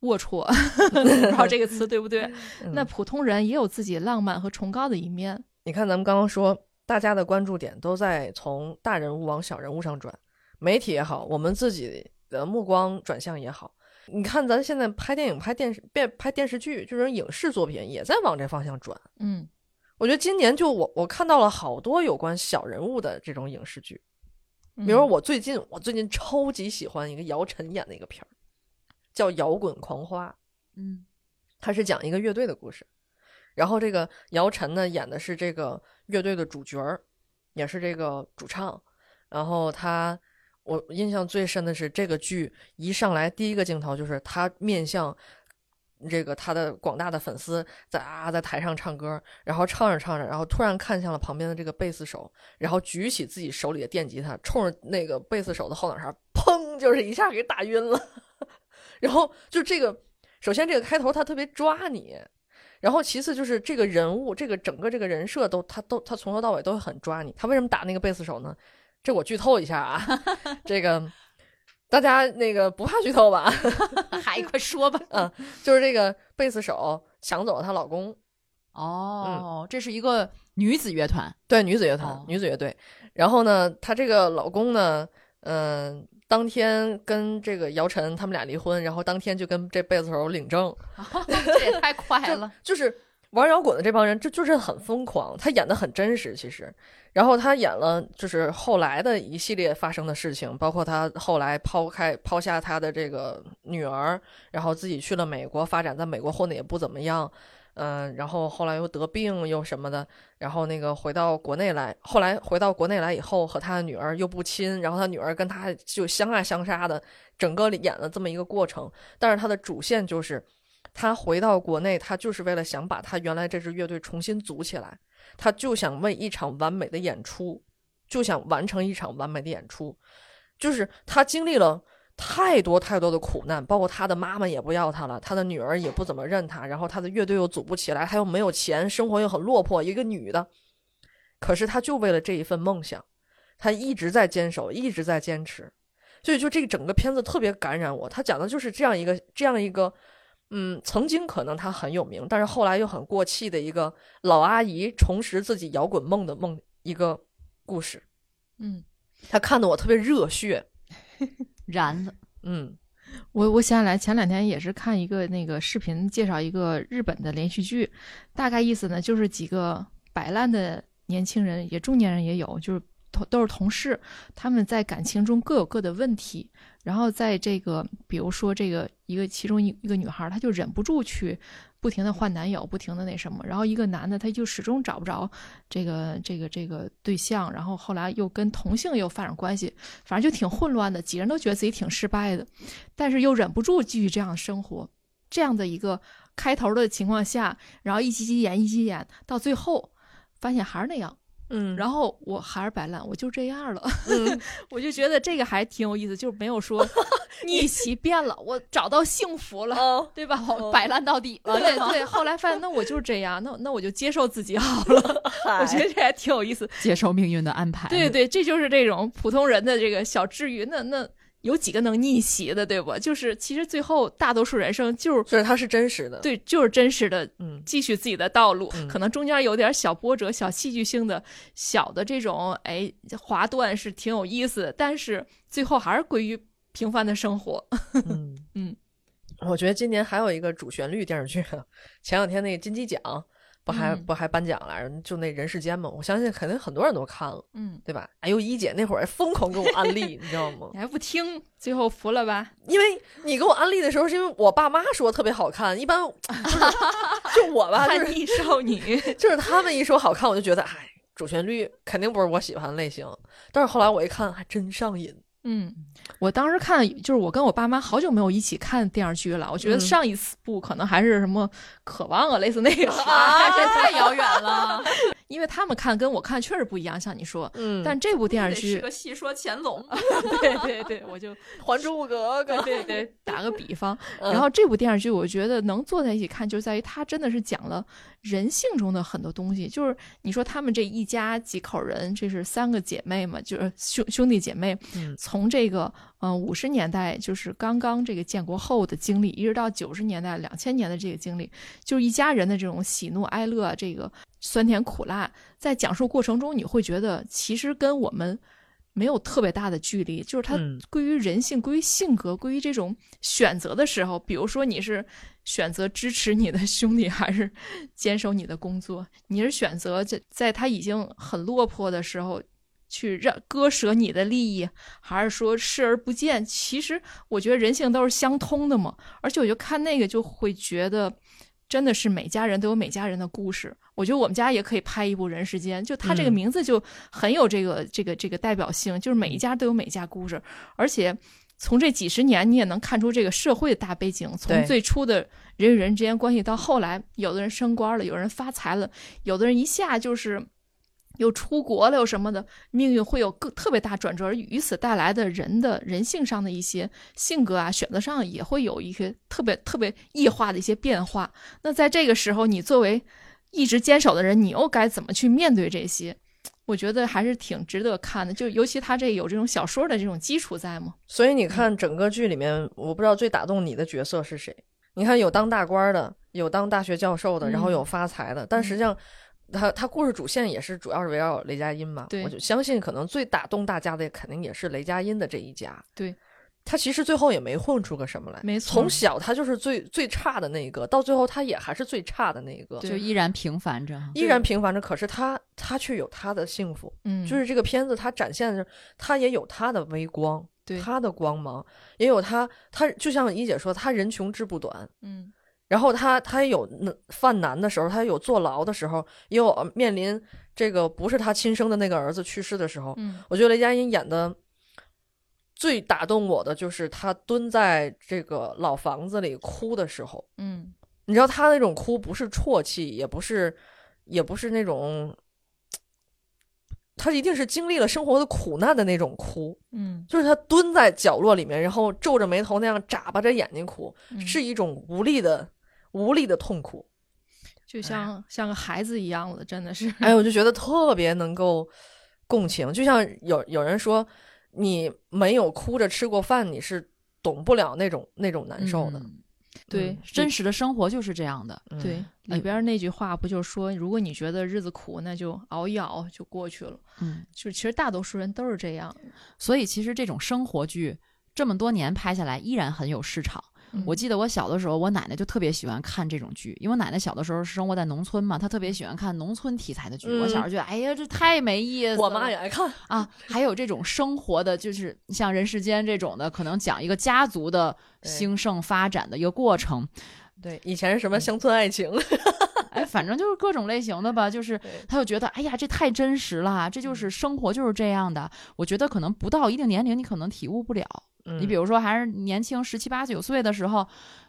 B: 龌龊，不知道这个词对不对？
C: 嗯
B: 那普通人也有自己浪漫和崇高的一面。
C: 你看，咱们刚刚说，大家的关注点都在从大人物往小人物上转，媒体也好，我们自己的目光转向也好。你看，咱现在拍电影、拍电视、变拍电视剧，这种影视作品也在往这方向转。
B: 嗯
C: 我觉得今年就我我看到了好多有关小人物的这种影视剧，
B: 嗯
C: 比如我最近我最近超级喜欢一个姚晨演的一个片儿，叫《摇滚狂花》。
D: 嗯
C: 他是讲一个乐队的故事，然后这个姚晨呢演的是这个乐队的主角儿，也是这个主唱。然后他，我印象最深的是这个剧一上来第一个镜头就是他面向这个他的广大的粉丝在啊在台上唱歌，然后唱着唱着，然后突然看向了旁边的这个贝斯手，然后举起自己手里的电吉他，冲着那个贝斯手的后脑勺，砰，就是一下给打晕了。然后就这个。首先，这个开头他特别抓你，然后其次就是这个人物，这个整个这个人设都他都他从头到尾都很抓你。他为什么打那个贝斯手呢？这我剧透一下啊，这个大家那个不怕剧透吧？
D: 还，快说吧。
C: 嗯就是这个贝斯手抢走了她老公，
D: 哦，这是一个女子乐团。
C: 对，女子乐团，
D: 哦
C: 女子乐队。然后呢，她这个老公呢，嗯、当天跟这个姚晨他们俩离婚，然后当天就跟这贝斯手领证，
D: 这也太快了。
C: 就是玩摇滚的这帮人，这就是很疯狂。他演的很真实，其实。然后他演了，就是后来的一系列发生的事情，包括他后来抛开抛下他的这个女儿，然后自己去了美国发展，在美国混的也不怎么样，嗯，然后后来又得病又什么的，然后那个回到国内来，后来回到国内来以后和他的女儿又不亲，然后他女儿跟他就相爱相杀的，整个演了这么一个过程。但是他的主线就是。他回到国内，他就是为了想把他原来这支乐队重新组起来，他就想为一场完美的演出，就想完成一场完美的演出。就是他经历了太多太多的苦难，包括他的妈妈也不要他了，他的女儿也不怎么认他，然后他的乐队又组不起来，他又没有钱，生活又很落魄，一个女的。可是他就为了这一份梦想，他一直在坚守，一直在坚持。所以就这个整个片子特别感染我，他讲的就是这样一个这样一个。嗯，曾经可能他很有名，但是后来又很过气的一个老阿姨重拾自己摇滚梦的梦一个故事。
B: 嗯，
C: 他看得我特别热血，
D: 燃了。
C: 嗯，
B: 我我想起来，前两天也是看一个那个视频，介绍一个日本的连续剧，大概意思呢就是几个摆烂的年轻人，也中年人也有，就是同都是同事，他们在感情中各有各的问题。然后在这个，比如说这个一个其中一一个女孩，她就忍不住去不停的换男友，不停的那什么。然后一个男的，他就始终找不着这个这个这个对象。然后后来又跟同性又发生关系，反正就挺混乱的。几人都觉得自己挺失败的，但是又忍不住继续这样生活。这样的一个开头的情况下，然后一集集演一集演，到最后发现还是那样。
C: 嗯，
B: 然后我还是摆烂，我就这样了。
C: 嗯
B: 我就觉得这个还挺有意思，就是没有说 逆袭变了，我找到幸福了，
C: 哦，
B: 对吧？
D: 我摆烂到底了。
B: 对对，后来发现那我就是这样，那那我就接受自己好了。我觉得这还挺有意思。
D: 接受命运的安排。
B: 对对，这就是这种普通人的这个小治愈。那那有几个能逆袭的，对不？就是其实最后大多数人生就是
C: 就是它是真实的，，
B: 对，就是真实的
C: 嗯
B: 继续自己的道路，
C: 嗯
B: 可能中间有点小波折、小戏剧性的小的这种哎滑段是挺有意思的，但是最后还是归于平凡的生活。
C: 嗯
B: 嗯。
C: 我觉得今年还有一个主旋律电视剧，前两天那个金鸡奖不还、
B: 嗯
C: 不还颁奖来着？就那人世间嘛，我相信肯定很多人都看了，
B: 嗯，
C: 对吧？哎呦，一姐那会儿疯狂给我安利，你知道吗？
B: 你还不听，最后服了吧？
C: 因为你给我安利的时候，是因为我爸妈说特别好看，一般就是就我吧，就是
B: 叛逆少女，
C: 就是他们一说好看，我就觉得哎，主旋律肯定不是我喜欢的类型。但是后来我一看，还真上瘾。
B: 嗯，我当时看就是我跟我爸妈好久没有一起看电视剧了，我觉得
C: 嗯
B: 上一次部可能还是什么《渴望》啊，类似那个，
D: 啊，这太遥远了。
B: 因为他们看跟我看确实不一样，像你说。
C: 嗯
B: 但这部电视剧
D: 是
B: 剧，
D: 个戏说乾隆。
B: 对对对，我就《
C: 还珠格格》
B: 对对对，打个比方，
C: 嗯
B: 然后这部电视剧，我觉得能坐在一起看，就在于它真的是讲了人性中的很多东西。就是你说他们这一家几口人，这是三个姐妹嘛，就是兄兄弟姐妹，
C: 嗯
B: 从这个嗯五十年代就是刚刚这个建国后的经历，一直到九十年代、两千年的这个经历，就是一家人的这种喜怒哀乐，这个酸甜苦辣，在讲述过程中，你会觉得其实跟我们。没有特别大的距离，就是它
C: 嗯
B: 归于人性、归于性格、归于这种选择的时候，比如说你是选择支持你的兄弟，还是坚守你的工作？你是选择在在他已经很落魄的时候，去让割舍你的利益，还是说视而不见？其实我觉得人性都是相通的嘛。而且我就看那个就会觉得，真的是每家人都有每家人的故事。我觉得我们家也可以拍一部《人世间》，就他这个
C: 嗯
B: 名字就很有这个、这个这个代表性，就是每一家都有每家故事，而且。从这几十年，你也能看出这个社会的大背景。从最初的人与人之间关系，到后来，有的人升官了，有人发财了，有的人一下就是又出国了，又什么的，命运会有更特别大转折，而与此带来的人的人性上的一些性格啊、选择上也会有一些特别特别异化的一些变化。那在这个时候，你作为一直坚守的人，你又该怎么去面对这些？我觉得还是挺值得看的，就尤其他这有这种小说的这种基础在嘛。
C: 所以你看整个剧里面，我不知道最打动你的角色是谁。你看有当大官的，有当大学教授的，然后
B: 嗯
C: 有发财的，但实际上。他他故事主线也是主要是围绕雷佳音嘛，我就相信可能最打动大家的肯定也是雷佳音的这一家。
B: 对，
C: 他其实最后也没混出个什么来。
B: 没错
C: 从小他就是最最差的那一个，到最后他也还是最差的那一个，
D: 就依然平凡着。
C: 依然平凡着。可是他他却有他的幸福，
B: 嗯，
C: 就是这个片子他展现的是，他也有他的微光，
B: 对，
C: 他的光芒，也有他他就像一姐说，他人穷志不短。
B: 嗯
C: 然后他他也有那犯难的时候，他也有坐牢的时候，也有呃面临这个不是他亲生的那个儿子去世的时候。
B: 嗯。
C: 我觉得雷佳音演的最打动我的就是他蹲在这个老房子里哭的时候，
B: 嗯。
C: 你知道他那种哭不是啜泣，也不是也不是那种，他一定是经历了生活的苦难的那种哭，
B: 嗯，
C: 就是他蹲在角落里面，然后皱着眉头那样眨巴着眼睛哭，
B: 嗯。
C: 是一种无力的无力的痛苦。
B: 就像像个孩子一样的，真的是。
C: 哎，我就觉得特别能够共情，就像有有人说，你没有哭着吃过饭，你是懂不了那种那种难受的。
D: 嗯
B: 对
C: 嗯
D: 真实的生活就是这样的。
C: 嗯
B: 对，里边儿那句话不就说，如果你觉得日子苦，那就熬一熬就过去了。
D: 嗯，
B: 就其实大多数人都是这样。
D: 所以其实这种生活剧这么多年拍下来，依然很有市场。
B: 嗯
D: 我记得我小的时候，我奶奶就特别喜欢看这种剧，因为我奶奶小的时候生活在农村嘛，她特别喜欢看农村题材的剧。我小时候觉得，哎呀，这太没意思了。
C: 我妈也爱看，
D: 啊，还有这种生活的，就是像《人世间》这种的，可能讲一个家族的兴盛发展的一个过程。
C: 对，以前是什么乡村爱情，
D: 哎，反正就是各种类型的吧，就是
C: 对
D: 他就觉得，哎呀，这太真实了，这就是生活就是这样的。我觉得可能不到一定年龄，你可能体悟不了。你比
C: 如
D: 如说，还是年轻十七八九岁的时候，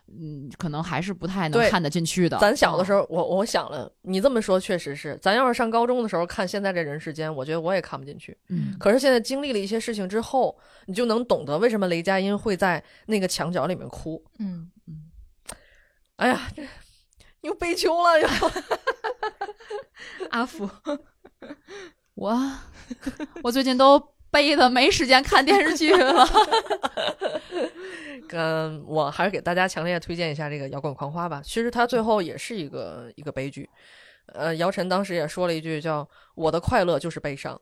D: 嗯，可能还是不太能看得进去的。
C: 咱小的时
D: 候，
C: 候，我我想了，你这么说确实是，咱要是上高中的时候看现在这人世间，我觉得我也看不进去。
D: 嗯，
C: 可是现在经历了一些事情之后，你就能懂得为什么雷佳音会在那个墙角里面哭。
B: 嗯，
C: 哎呀，这又悲秋了又。
B: 阿福，
D: 我 我最近都背的没时间看电视剧了。
C: 嗯，我还是给大家强烈推荐一下这个《摇滚狂花》吧。其实它最后也是一个一个悲剧。呃，姚晨当时也说了一句叫“我的快乐就是悲伤”。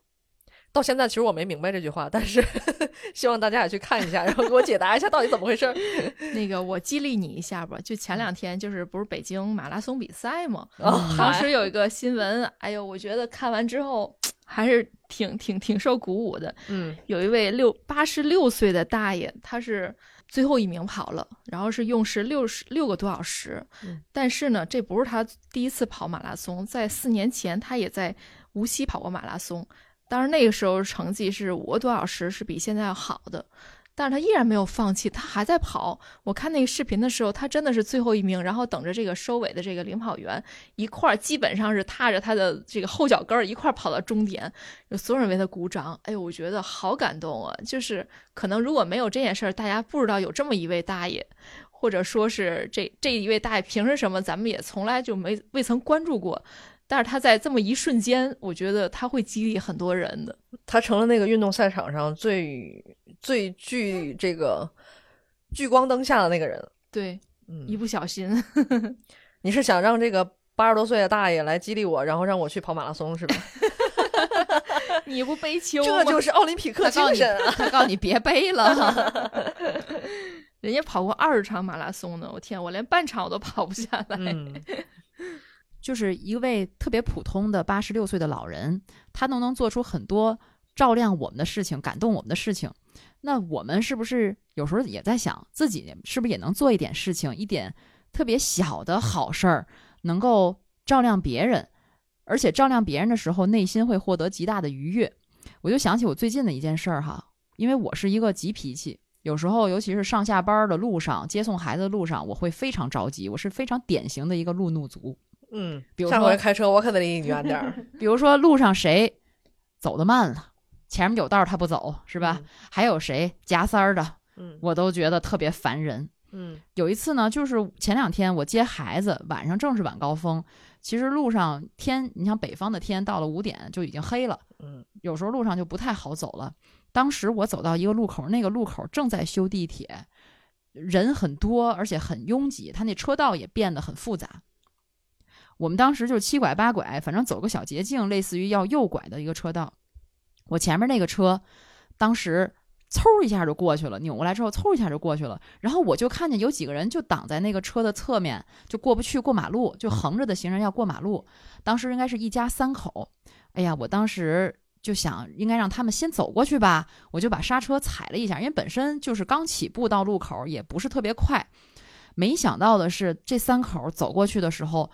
C: 到现在其实我没明白这句话，但是 希望大家也去看一下，然后给我解答一下到底怎么回事儿。
B: 那个我激励你一下吧。就前两天，就是不是北京马拉松比赛吗？
C: 啊
B: 当时有一个新闻，哎呦，我觉得看完之后 还是挺挺挺受鼓舞的。
C: 嗯
B: 有一位六八十六岁的大爷，他是最后一名跑了，然后是用时六十六个多小时。
C: 嗯
B: 但是呢，这不是他第一次跑马拉松，在四年前他也在无锡跑过马拉松，当然那个时候成绩是五个多小时，是比现在要好的。但是他依然没有放弃，他还在跑。我看那个视频的时候，他真的是最后一名，然后等着这个收尾的这个领跑员一块儿，基本上是踏着他的这个后脚跟儿一块儿跑到终点，有所有人为他鼓掌。哎呦，我觉得好感动啊！就是可能如果没有这件事儿，大家不知道有这么一位大爷，或者说是这这一位大爷平时什么，咱们也从来就没未曾关注过。但是他在这么一瞬间，我觉得他会激励很多人的。
C: 他成了那个运动赛场上最最具这个聚光灯下的那个人。
B: 对，嗯一
C: 嗯，
B: 不小心，
C: 你是想让这个八十多岁的大爷来激励我，然后让我去跑马拉松是吧？
B: 你不悲秋吗这？
C: 就是奥林匹克精神啊！，
D: 他告诉你别背了。
B: 人家跑过二十场马拉松呢，我天，我连半场我都跑不下来。
C: 嗯，
D: 就是一位特别普通的八十六岁的老人，他都能做出很多照亮我们的事情、感动我们的事情。那我们是不是有时候也在想，自己是不是也能做一点事情，一点特别小的好事儿，能够照亮别人，而且照亮别人的时候，内心会获得极大的愉悦。我就想起我最近的一件事儿哈，因为我是一个急脾气，有时候尤其是上下班的路上、接送孩子的路上，我会非常着急，我是非常典型的一个路怒族。
C: 嗯，
D: 比如说
C: 上回开车我可得离你远点儿，
D: 比如说路上谁走的慢了，前面有道儿他不走，是吧？还有谁夹塞儿的，
C: 嗯？嗯
D: 我都觉得特别烦人。
C: 嗯
D: 有一次呢，就是前两天我接孩子，晚上正是晚高峰，其实路上天，你像北方的天，到了五点就已经黑了，
C: 嗯
D: 有时候路上就不太好走了。当时我走到一个路口，那个路口正在修地铁，人很多，而且很拥挤，他那车道也变得很复杂。我们当时就七拐八拐，反正走个小捷径，类似于要右拐的一个车道。我前面那个车，当时嗖一下就过去了，扭过来之后嗖一下就过去了。然后我就看见有几个人就挡在那个车的侧面，就过不去过马路，就横着的行人要过马路。当时应该是一家三口，哎呀，我当时就想应该让他们先走过去吧，我就把刹车踩了一下，因为本身就是刚起步到路口，也不是特别快。没想到的是，这三口走过去的时候，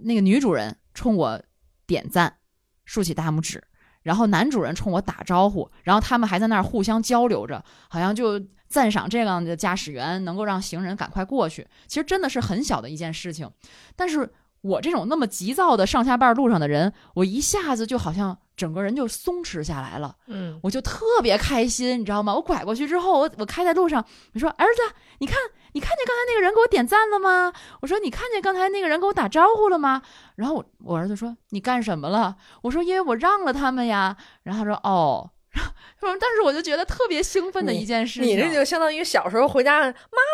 D: 那个女主人冲我点赞，竖起大拇指。然后男主人冲我打招呼，然后他们还在那儿互相交流着，好像就赞赏这样的驾驶员能够让行人赶快过去。其实真的是很小的一件事情，但是我这种那么急躁的上下班路上的人，我一下子就好像整个人就松弛下来了，
C: 嗯，
D: 我就特别开心，你知道吗？我拐过去之后，我我开在路上，我说儿子，你看。你看见刚才那个人给我点赞了吗？我说你看见刚才那个人给我打招呼了吗？然后我我儿子说你干什么了？我说因为我让了他们呀。然后他说哦，说但是我就觉得特别兴奋的一件事情。
C: 你这就相当于小时候回家，妈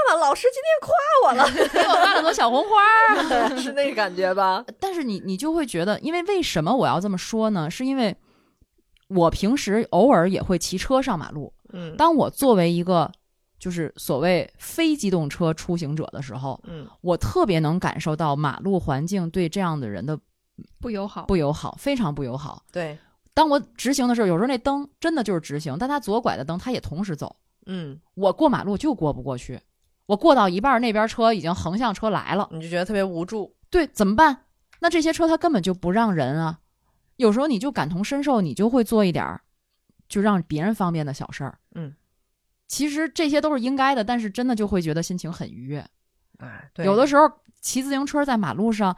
C: 妈老师今天夸我了，
D: 给 我发了朵小红花，
C: 是那个感觉吧？
D: 但是你你就会觉得，因为为什么我要这么说呢？是因为我平时偶尔也会骑车上马路。
C: 嗯，
D: 当我作为一个。就是所谓非机动车出行者的时候，
C: 嗯，
D: 我特别能感受到马路环境对这样的人的
B: 不友好，
D: 不友好，非常不友好。
C: 对，
D: 当我直行的时候，有时候那灯真的就是直行，但他左拐的灯他也同时走。
C: 嗯，
D: 我过马路就过不过去，我过到一半，那边车已经横向车来了，
C: 你就觉得特别无助。
D: 对，怎么办？那这些车他根本就不让人啊。有时候你就感同身受，你就会做一点儿就让别人方便的小事儿。
C: 嗯。
D: 其实这些都是应该的，但是真的就会觉得心情很愉悦。
C: 哎，对，
D: 有的时候骑自行车在马路上，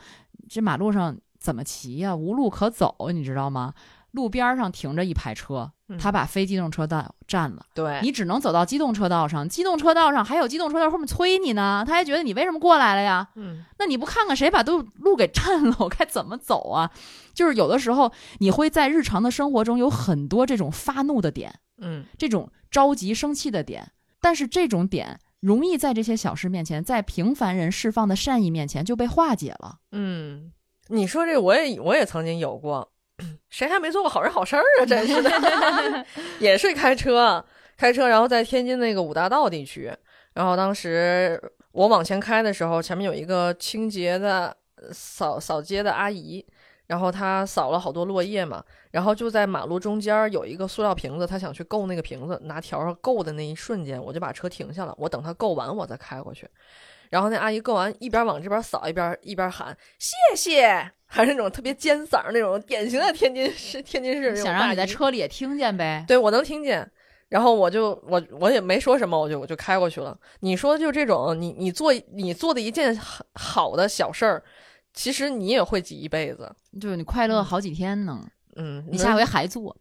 D: 这马路上怎么骑呀？无路可走，你知道吗？路边上停着一排车，他把非机动车道占了，
C: 对
D: 你只能走到机动车道上。机动车道上还有机动车在后面催你呢，他还觉得你为什么过来了呀？
C: 嗯，
D: 那你不看看谁把都路给占了，我该怎么走啊？就是有的时候你会在日常的生活中有很多这种发怒的点，
C: 嗯，
D: 这种。着急生气的点，但是这种点容易在这些小事面前，在平凡人释放的善意面前就被化解了。
C: 嗯，你说这我也我也曾经有过，谁还没做过好人好事儿啊？真是的，也是开车开车，然后在天津那个五大道地区，然后当时我往前开的时候，前面有一个清洁的扫扫街的阿姨。然后她扫了好多落叶嘛，然后就在马路中间有一个塑料瓶子，她想去够那个瓶子，拿条够的那一瞬间，我就把车停下了，我等她够完我再开过去。然后那阿姨够完，一边往这边扫，一边一边喊谢谢，还是那种特别尖嗓那种典型的天津市天津市
D: 想让你在车里也听见呗？
C: 对，我能听见。然后我就我我也没说什么，我就我就开过去了。你说就这种，你你做你做的一件好的小事儿。其实你也会记一辈子，
D: 就是你快乐好几天呢。
C: 嗯，
D: 你下回还做。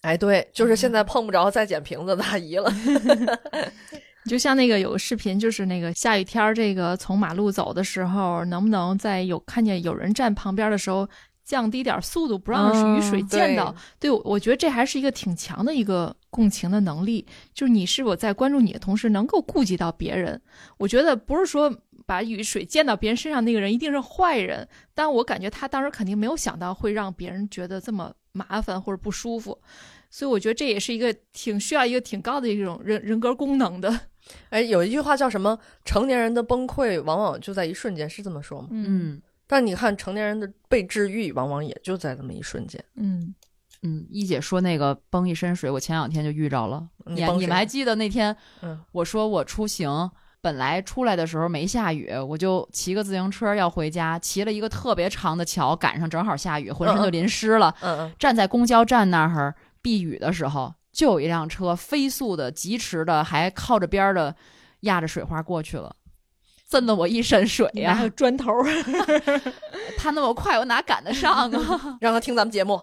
C: 哎，对，就是现在碰不着再捡瓶子的阿姨了。
B: 就像那个有个视频，就是那个下雨天儿这个从马路走的时候，能不能在有看见有人站旁边的时候降低点速度，不让雨水溅到？对，我觉得这还是一个挺强的一个共情的能力，就是你是否在关注你的同时能够顾及到别人。我觉得不是说。把雨水溅到别人身上，那个人一定是坏人。但我感觉他当时肯定没有想到会让别人觉得这么麻烦或者不舒服，所以我觉得这也是一个挺需要一个挺高的一种人人格功能的。
C: 哎，有一句话叫什么？成年人的崩溃往往就在一瞬间，是这么说吗？
D: 嗯。
C: 但你看，成年人的被治愈往往也就在那么一瞬间。
B: 嗯
D: 嗯。一姐说那个崩一身水，我前两天就遇着了。你你们还记得那天？
C: 嗯。
D: 我说我出行。本来出来的时候没下雨，我就骑个自行车要回家，骑了一个特别长的桥，赶上正好下雨，浑身就淋湿了。
C: 嗯嗯。
D: 站在公交站那儿避雨的时候，就有一辆车飞速的、疾驰的，还靠着边的压着水花过去了，震得我一身水呀！
B: 还有砖头，
D: 他那么快，我哪赶得上啊？
C: 让他听咱们节目。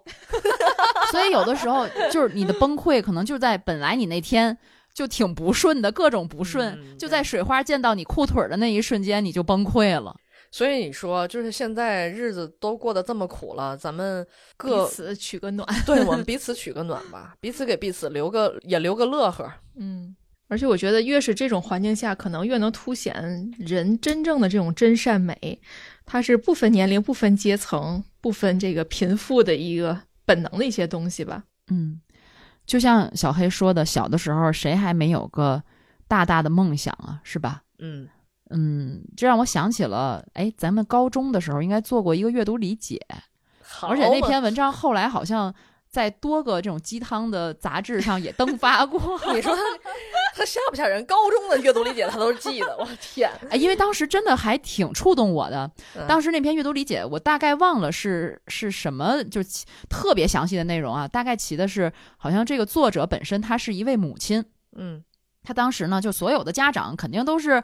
D: 所以有的时候就是你的崩溃，可能就在本来你那天。就挺不顺的，各种不顺，就在水花溅到你裤腿的那一瞬间，你就崩溃了。
C: 所以你说，就是现在日子都过得这么苦了，咱们各
B: 彼此取个暖，
C: 对我们 彼此取个暖吧，彼此给彼此留个也留个乐呵。
B: 嗯，而且我觉得越是这种环境下，可能越能凸显人真正的这种真善美，它是不分年龄、不分阶层、不分这个贫富的一个本能的一些东西吧。
D: 嗯。就像小黑说的，小的时候谁还没有个大大的梦想啊，是吧？
C: 嗯
D: 嗯，这让我想起了，哎，咱们高中的时候应该做过一个阅读理解，而且那篇文章后来好像在多个这种鸡汤的杂志上也登发过。
C: 你说他 他吓不吓人？高中的阅读理解他都记得，我天！
D: 哎，因为当时真的还挺触动我的。
C: 嗯
D: 当时那篇阅读理解，我大概忘了是是什么，就特别详细的内容啊。大概提的是，好像这个作者本身他是一位母亲，
C: 嗯
D: 他当时呢，就所有的家长肯定都是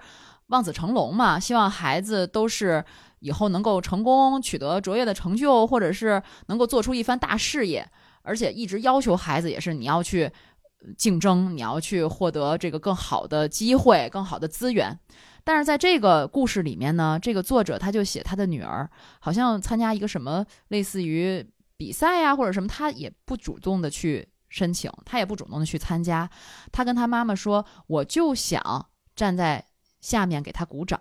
D: 望子成龙嘛，希望孩子都是以后能够成功，取得卓越的成就，或者是能够做出一番大事业，而且一直要求孩子也是你要去竞争，你要去获得这个更好的机会、更好的资源。但是在这个故事里面呢，这个作者他就写他的女儿好像参加一个什么类似于比赛呀、或者什么，他也不主动的去申请，他也不主动的去参加，他跟他妈妈说：“我就想站在下面给他鼓掌。”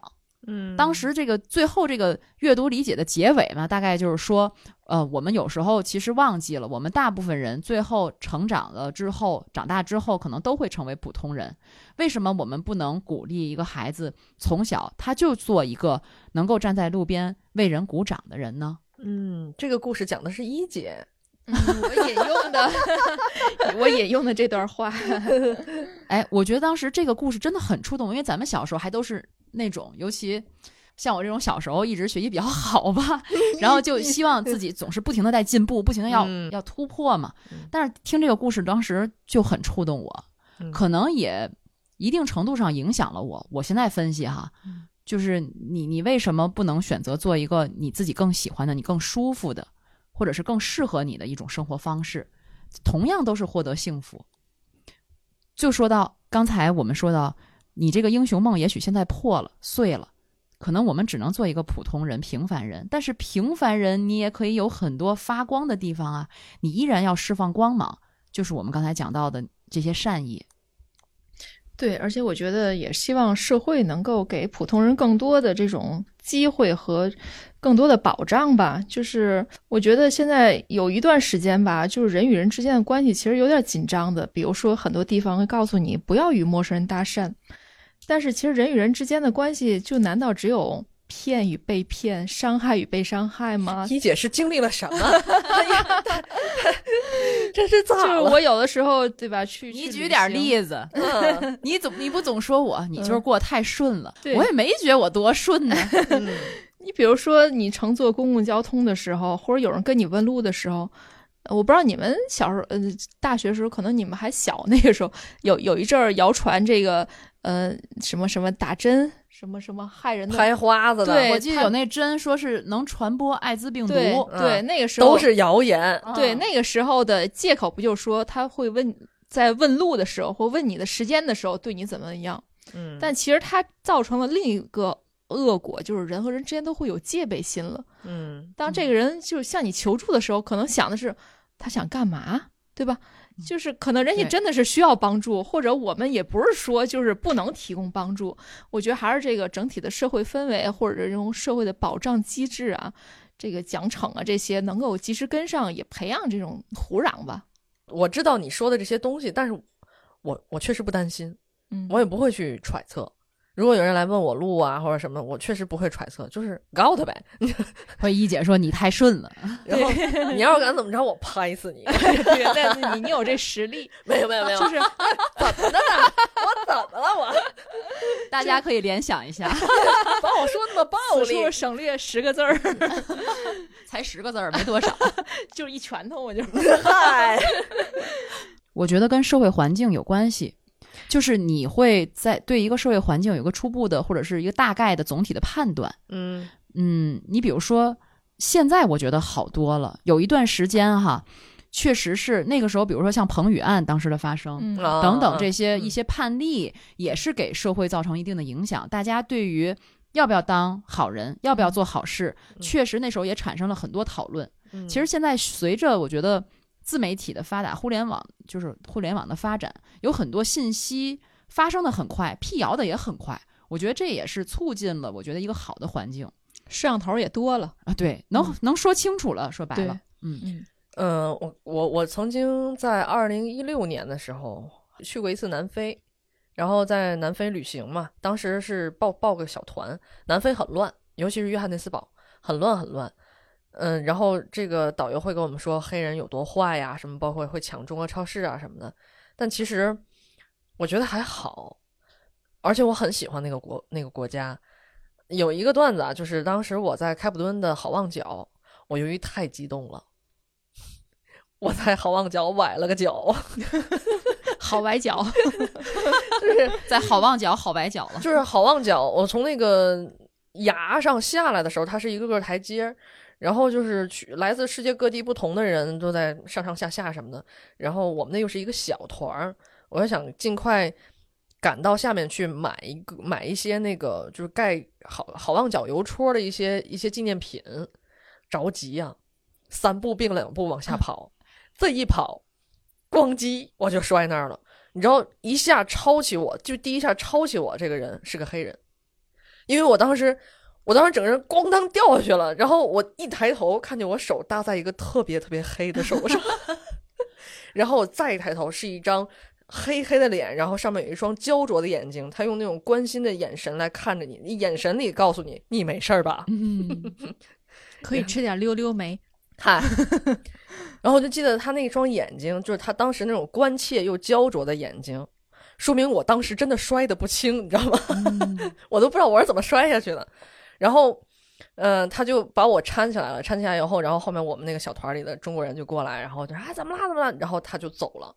C: 嗯，
D: 当时这个最后这个阅读理解的结尾嘛，大概就是说，呃，我们有时候其实忘记了，我们大部分人最后成长了之后，长大之后可能都会成为普通人。为什么我们不能鼓励一个孩子从小他就做一个能够站在路边为人鼓掌的人呢？
C: 嗯，这个故事讲的是一姐，
B: 嗯我引用的，我引用的这段话，
D: 哎，我觉得当时这个故事真的很触动，因为咱们小时候还都是那种，尤其像我这种小时候一直学习比较好吧，然后就希望自己总是不停的在进步，不停的要、
C: 嗯。
D: 要突破嘛。
C: 嗯。
D: 但是听这个故事当时就很触动我，
C: 嗯。
D: 可能也一定程度上影响了我。我现在分析哈，
C: 嗯。
D: 就是你你为什么不能选择做一个你自己更喜欢的、你更舒服的，或者是更适合你的一种生活方式？同样都是获得幸福。就说到刚才我们说到，你这个英雄梦也许现在破了、碎了，可能我们只能做一个普通人、平凡人。但是平凡人你也可以有很多发光的地方啊，你依然要释放光芒，就是我们刚才讲到的这些善意。
B: 对，而且我觉得也希望社会能够给普通人更多的这种机会和更多的保障吧。就是我觉得现在有一段时间吧，就是人与人之间的关系其实有点紧张的。比如说很多地方会告诉你不要与陌生人搭讪，但是其实人与人之间的关系，就难道只有骗与被骗、伤害与被伤害吗？
C: 一姐是经历了什么？这是咋
B: 就是
C: 了？
B: 我有的时候，对吧？去
D: 你举点，例子，
C: 嗯
D: 你总你不总说我，你就是
B: 嗯
D: 过太顺了，
B: 对
D: 我也没觉得我多顺呢。
C: 嗯
B: 你比如说，你乘坐公共交通的时候，或者有人跟你问路的时候，呃我不知道你们小时候，呃，大学时候可能你们还小，那个时候有有一阵儿谣传这个，呃，什么什么打针，什么什么害人的，
C: 拍花子的，
B: 对
D: 我记得有那针说是能传播艾滋病毒，
B: 对
C: 嗯
B: 对，那个时候
C: 都是谣言。
B: 对
D: 啊
B: 那个时候的借口不就是说他会问，在问路的时候或问你的时间的时候对你怎么样？
C: 嗯，
B: 但其实它造成了另一个恶果，就是人和人之间都会有戒备心了。
C: 嗯
B: 当这个人就是向你求助的时候，可能想的是他想干嘛，对吧？就是可能人家真的是需要帮助，或者我们也不是说就是不能提供帮助。我觉得还是这个整体的社会氛围，或者这种社会的保障机制啊，这个奖惩啊这些能够及时跟上，也培养这种土壤吧。
C: 我知道你说的这些东西，但是我我确实不担心，
B: 嗯，
C: 我也不会去揣测。如果有人来问我路啊或者什么，我确实不会揣测，就是告他呗。
D: 或者一姐说你太顺了，
C: 然后你要是敢怎么着，我拍死你！
B: 对，但是你你有这实力，
C: 没有没有没有，
B: 就是
C: 怎么的呢？我怎么了？我
D: 大家可以联想一下，
C: 把我说那么暴力，
B: 省略十个字儿，
D: 才十个字儿，没多少。
B: 就一拳头，我就
C: 嗨，
D: 我觉得跟社会环境有关系，就是你会在对一个社会环境有一个初步的或者是一个大概的总体的判断。
C: 嗯
D: 嗯，你比如说，现在我觉得好多了。有一段时间哈，确实是那个时候，比如说像彭宇案当时的发生，等等这些
C: 嗯
D: 一些判例，也是给社会造成一定的影响。大家对于要不要当好人，要不要做好事，
C: 嗯
D: 确实那时候也产生了很多讨论。
C: 嗯
D: 其实现在随着我觉得自媒体的发达，互联网就是互联网的发展，有很多信息发生的很快，辟谣的也很快。我觉得这也是促进了我觉得一个好的环境
B: 摄像头也多了。
D: 啊，对，能、
B: 嗯
D: 能说清楚了，说白了
B: 对，
D: 嗯
B: 嗯
C: 嗯，我我我曾经在二零一六年的时候去过一次南非，然后在南非旅行嘛，当时是报报个小团，南非很乱，尤其是约翰内斯堡，很乱很乱。嗯，然后这个导游会跟我们说黑人有多坏呀，什么包括会抢中国超市啊什么的，但其实我觉得还好，而且我很喜欢那个国那个国家。有一个段子啊，就是当时我在开普敦的好望角，我由于太激动了。我在好望角崴了个脚，
B: 好崴脚，
C: 就是
D: 在好望角好崴脚了。
C: 就是好望角，我从那个崖上下来的时候，它是一个个台阶，然后就是去来自世界各地不同的人都在上上下下什么的，然后我们那又是一个小团儿，我就想尽快赶到下面去买一个买一些那个就是盖好好望角邮戳的一些一些纪念品，着急呀、三步并两步往下跑。这一跑，咣叽，我就摔那儿了。你知道，一下抄起我，就第一下抄起我这个人是个黑人，因为我当时，我当时整个人咣当掉下去了。然后我一抬头，看见我手搭在一个特别特别黑的手上，然后我再一抬头，是一张黑黑的脸，然后上面有一双焦灼的眼睛，他用那种关心的眼神来看着你，你眼神里告诉你，你没事儿吧？
D: 嗯，
B: 可以吃点溜溜梅。
C: 嗨，然后我就记得他那双眼睛，就是他当时那种关切又焦灼的眼睛，说明我当时真的摔得不轻，你知道吗？我都不知道我是怎么摔下去的。然后，嗯、他就把我搀起来了，搀起来以后，然后后面我们那个小团里的中国人就过来，然后就啊怎么啦怎么啦，然后他就走了。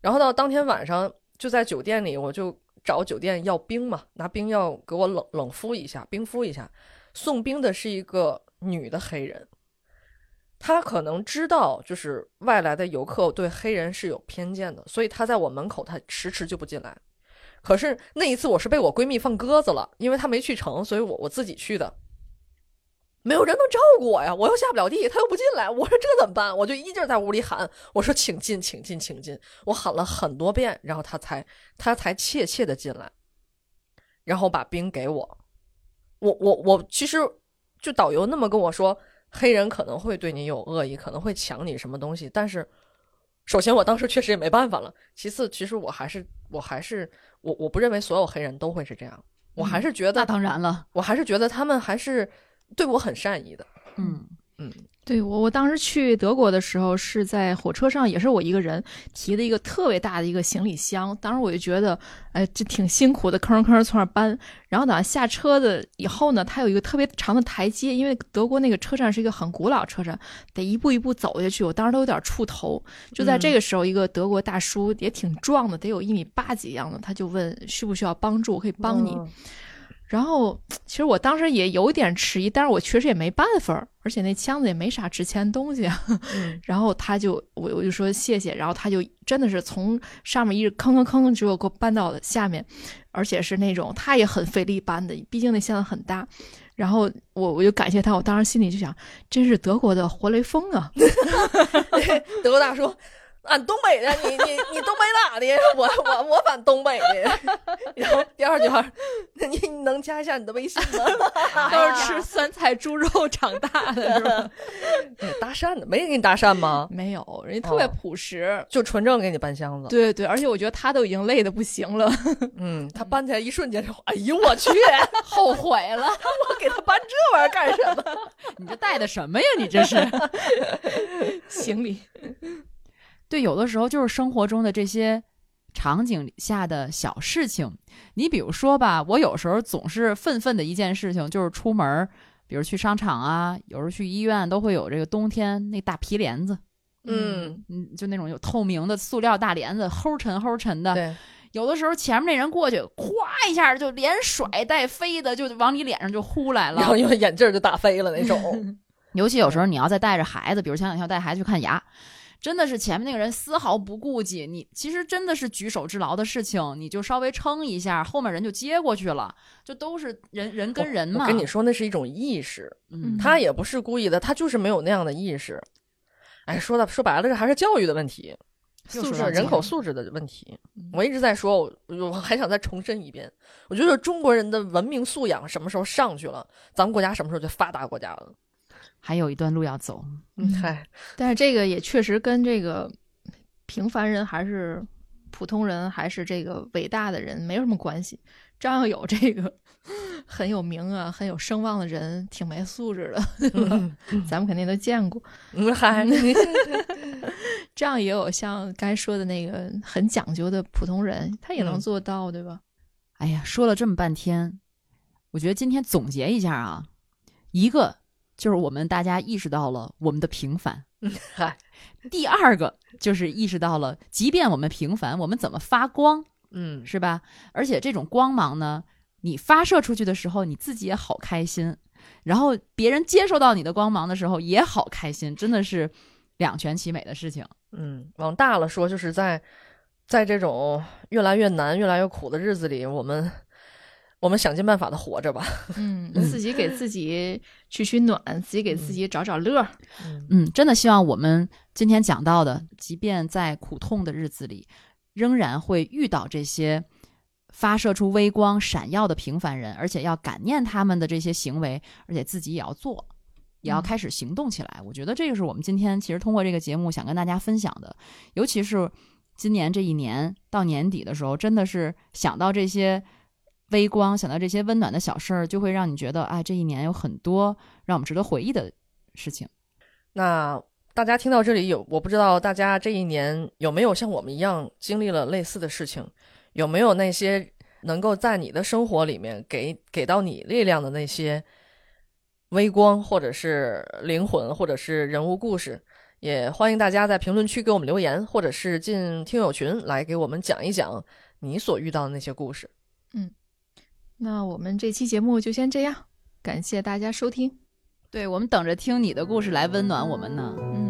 C: 然后到当天晚上就在酒店里，我就找酒店要冰嘛，拿冰要给我冷冷敷一下，冰敷一下。送冰的是一个女的黑人。他可能知道，就是外来的游客对黑人是有偏见的，所以他在我门口，他迟迟就不进来。可是那一次我是被我闺蜜放鸽子了，因为她没去成，所以我我自己去的。没有人能照顾我呀，我又下不了地，他又不进来，我说这怎么办？我就一劲儿在屋里喊，我说请进，请进，请进。我喊了很多遍，然后他才他才怯怯的进来，然后把冰给我。我我我其实就导游那么跟我说，黑人可能会对你有恶意，可能会抢你什么东西，但是首先我当时确实也没办法了，其次其实我还是我还是我我不认为所有黑人都会是这样，我还是觉得那、
D: 当然了。
C: 我还是觉得他们还是对我很善意的。
D: 嗯
C: 嗯，
B: 对我，我当时去德国的时候是在火车上，也是我一个人提的一个特别大的一个行李箱。当时我就觉得，哎，这挺辛苦的，吭吭从那儿搬。然后等下下车的以后呢，它有一个特别长的台阶，因为德国那个车站是一个很古老车站，得一步一步走下去。我当时都有点怵头。就在这个时候，一个德国大叔也挺壮的，得有一米八几样的，他就问需不需要帮助，我可以帮你。
C: 嗯
B: 然后其实我当时也有点迟疑，但是我确实也没办法，而且那箱子也没啥值钱东西啊。
C: 嗯
B: 然后他就我我就说谢谢，然后他就真的是从上面一直吭吭吭，只有给我搬到了下面，而且是那种他也很费力搬的，毕竟那箱子很大。然后我我就感谢他，我当时心里就想，真是德国的活雷锋啊！
C: 德国大叔，俺东北的，你你你东北哪的？我我我反东北的。然后第二句话，你你能加一下你的微信吗？
B: 都是吃酸菜猪肉长大的，是吧？
C: 对搭讪的，没人给你搭讪吗？
B: 没有，人家特别
C: 哦
B: 朴实。
C: 就纯正给你搬箱子。
B: 对对，而且我觉得他都已经累的不行了。
C: 嗯，他搬起来一瞬间就，哎呦我去，
D: 后悔了，
C: 我给他搬这玩意儿干什么？
D: 你这带的什么呀？你这是？
B: 行李，
D: 对，有的时候就是生活中的这些场景下的小事情。你比如说吧，我有时候总是愤愤的一件事情，就是出门儿，比如去商场啊，有时候去医院都会有这个冬天那大皮帘子，
C: 嗯，
D: 嗯，就那种有透明的塑料大帘子，齁沉齁沉的。
C: 对，
D: 有的时候前面那人过去，咵一下就连甩带飞的，就往你脸上就呼来了。
C: 然后因为眼镜儿就打飞了那种。
D: 尤其有时候你要再带着孩子，比如前两天我带孩子去看牙，真的是前面那个人丝毫不顾忌，你其实真的是举手之劳的事情，你就稍微撑一下，后面人就接过去了，就都是人人跟人嘛。
C: 我跟你说，那是一种意识，
D: 嗯，
C: 他也不是故意的，他就是没有那样的意识。哎，说的说白了，这还是教育的问题，
D: 又
C: 素质、人口素质的问题
D: 嗯。
C: 我一直在说，我我还想再重申一遍，我觉得中国人的文明素养什么时候上去了，咱们国家什么时候就发达国家了。
D: 还有一段路要走。
C: 嗯，嗨，
B: 但是这个也确实跟这个平凡人还是普通人还是这个伟大的人没有什么关系。张耀有这个 很有名啊、很有声望的人，挺没素质的，对吧？咱们肯定都见过。
C: 嗯，嗨，
B: 这样也有像刚才说的那个很讲究的普通人，他也能
C: 嗯
B: 做到，对吧？
D: 哎呀，说了这么半天，我觉得今天总结一下啊，一个就是我们大家意识到了我们的平凡，
C: 嗨，
D: 第二个就是意识到了，即便我们平凡，我们怎么发光，
C: 嗯，
D: 是吧？而且这种光芒呢，你发射出去的时候，你自己也好开心，然后别人接受到你的光芒的时候也好开心，真的是两全其美的事情。
C: 嗯，往大了说，就是在在这种越来越难、越来越苦的日子里，我们我们想尽办法的活着吧。
B: 嗯，自己给自己取取暖，自己给自己找找乐儿。
C: 嗯
D: 嗯，真的希望我们今天讲到的，即便在苦痛的日子里，仍然会遇到这些发射出微光、闪耀的平凡人，而且要感念他们的这些行为，而且自己也要做，也要
B: 嗯
D: 开始行动起来。我觉得这个是我们今天其实通过这个节目想跟大家分享的，尤其是今年这一年到年底的时候，真的是想到这些。微光，想到这些温暖的小事儿，就会让你觉得，哎，这一年有很多让我们值得回忆的事情。
C: 那大家听到这里有，我不知道大家这一年有没有像我们一样经历了类似的事情，有没有那些能够在你的生活里面给给到你力量的那些微光，或者是灵魂，或者是人物故事。也欢迎大家在评论区给我们留言，或者是进听友群来给我们讲一讲你所遇到的那些故事。
B: 那我们这期节目就先这样，感谢大家收听。
D: 对我们等着听你的故事来温暖我们呢。
B: 嗯。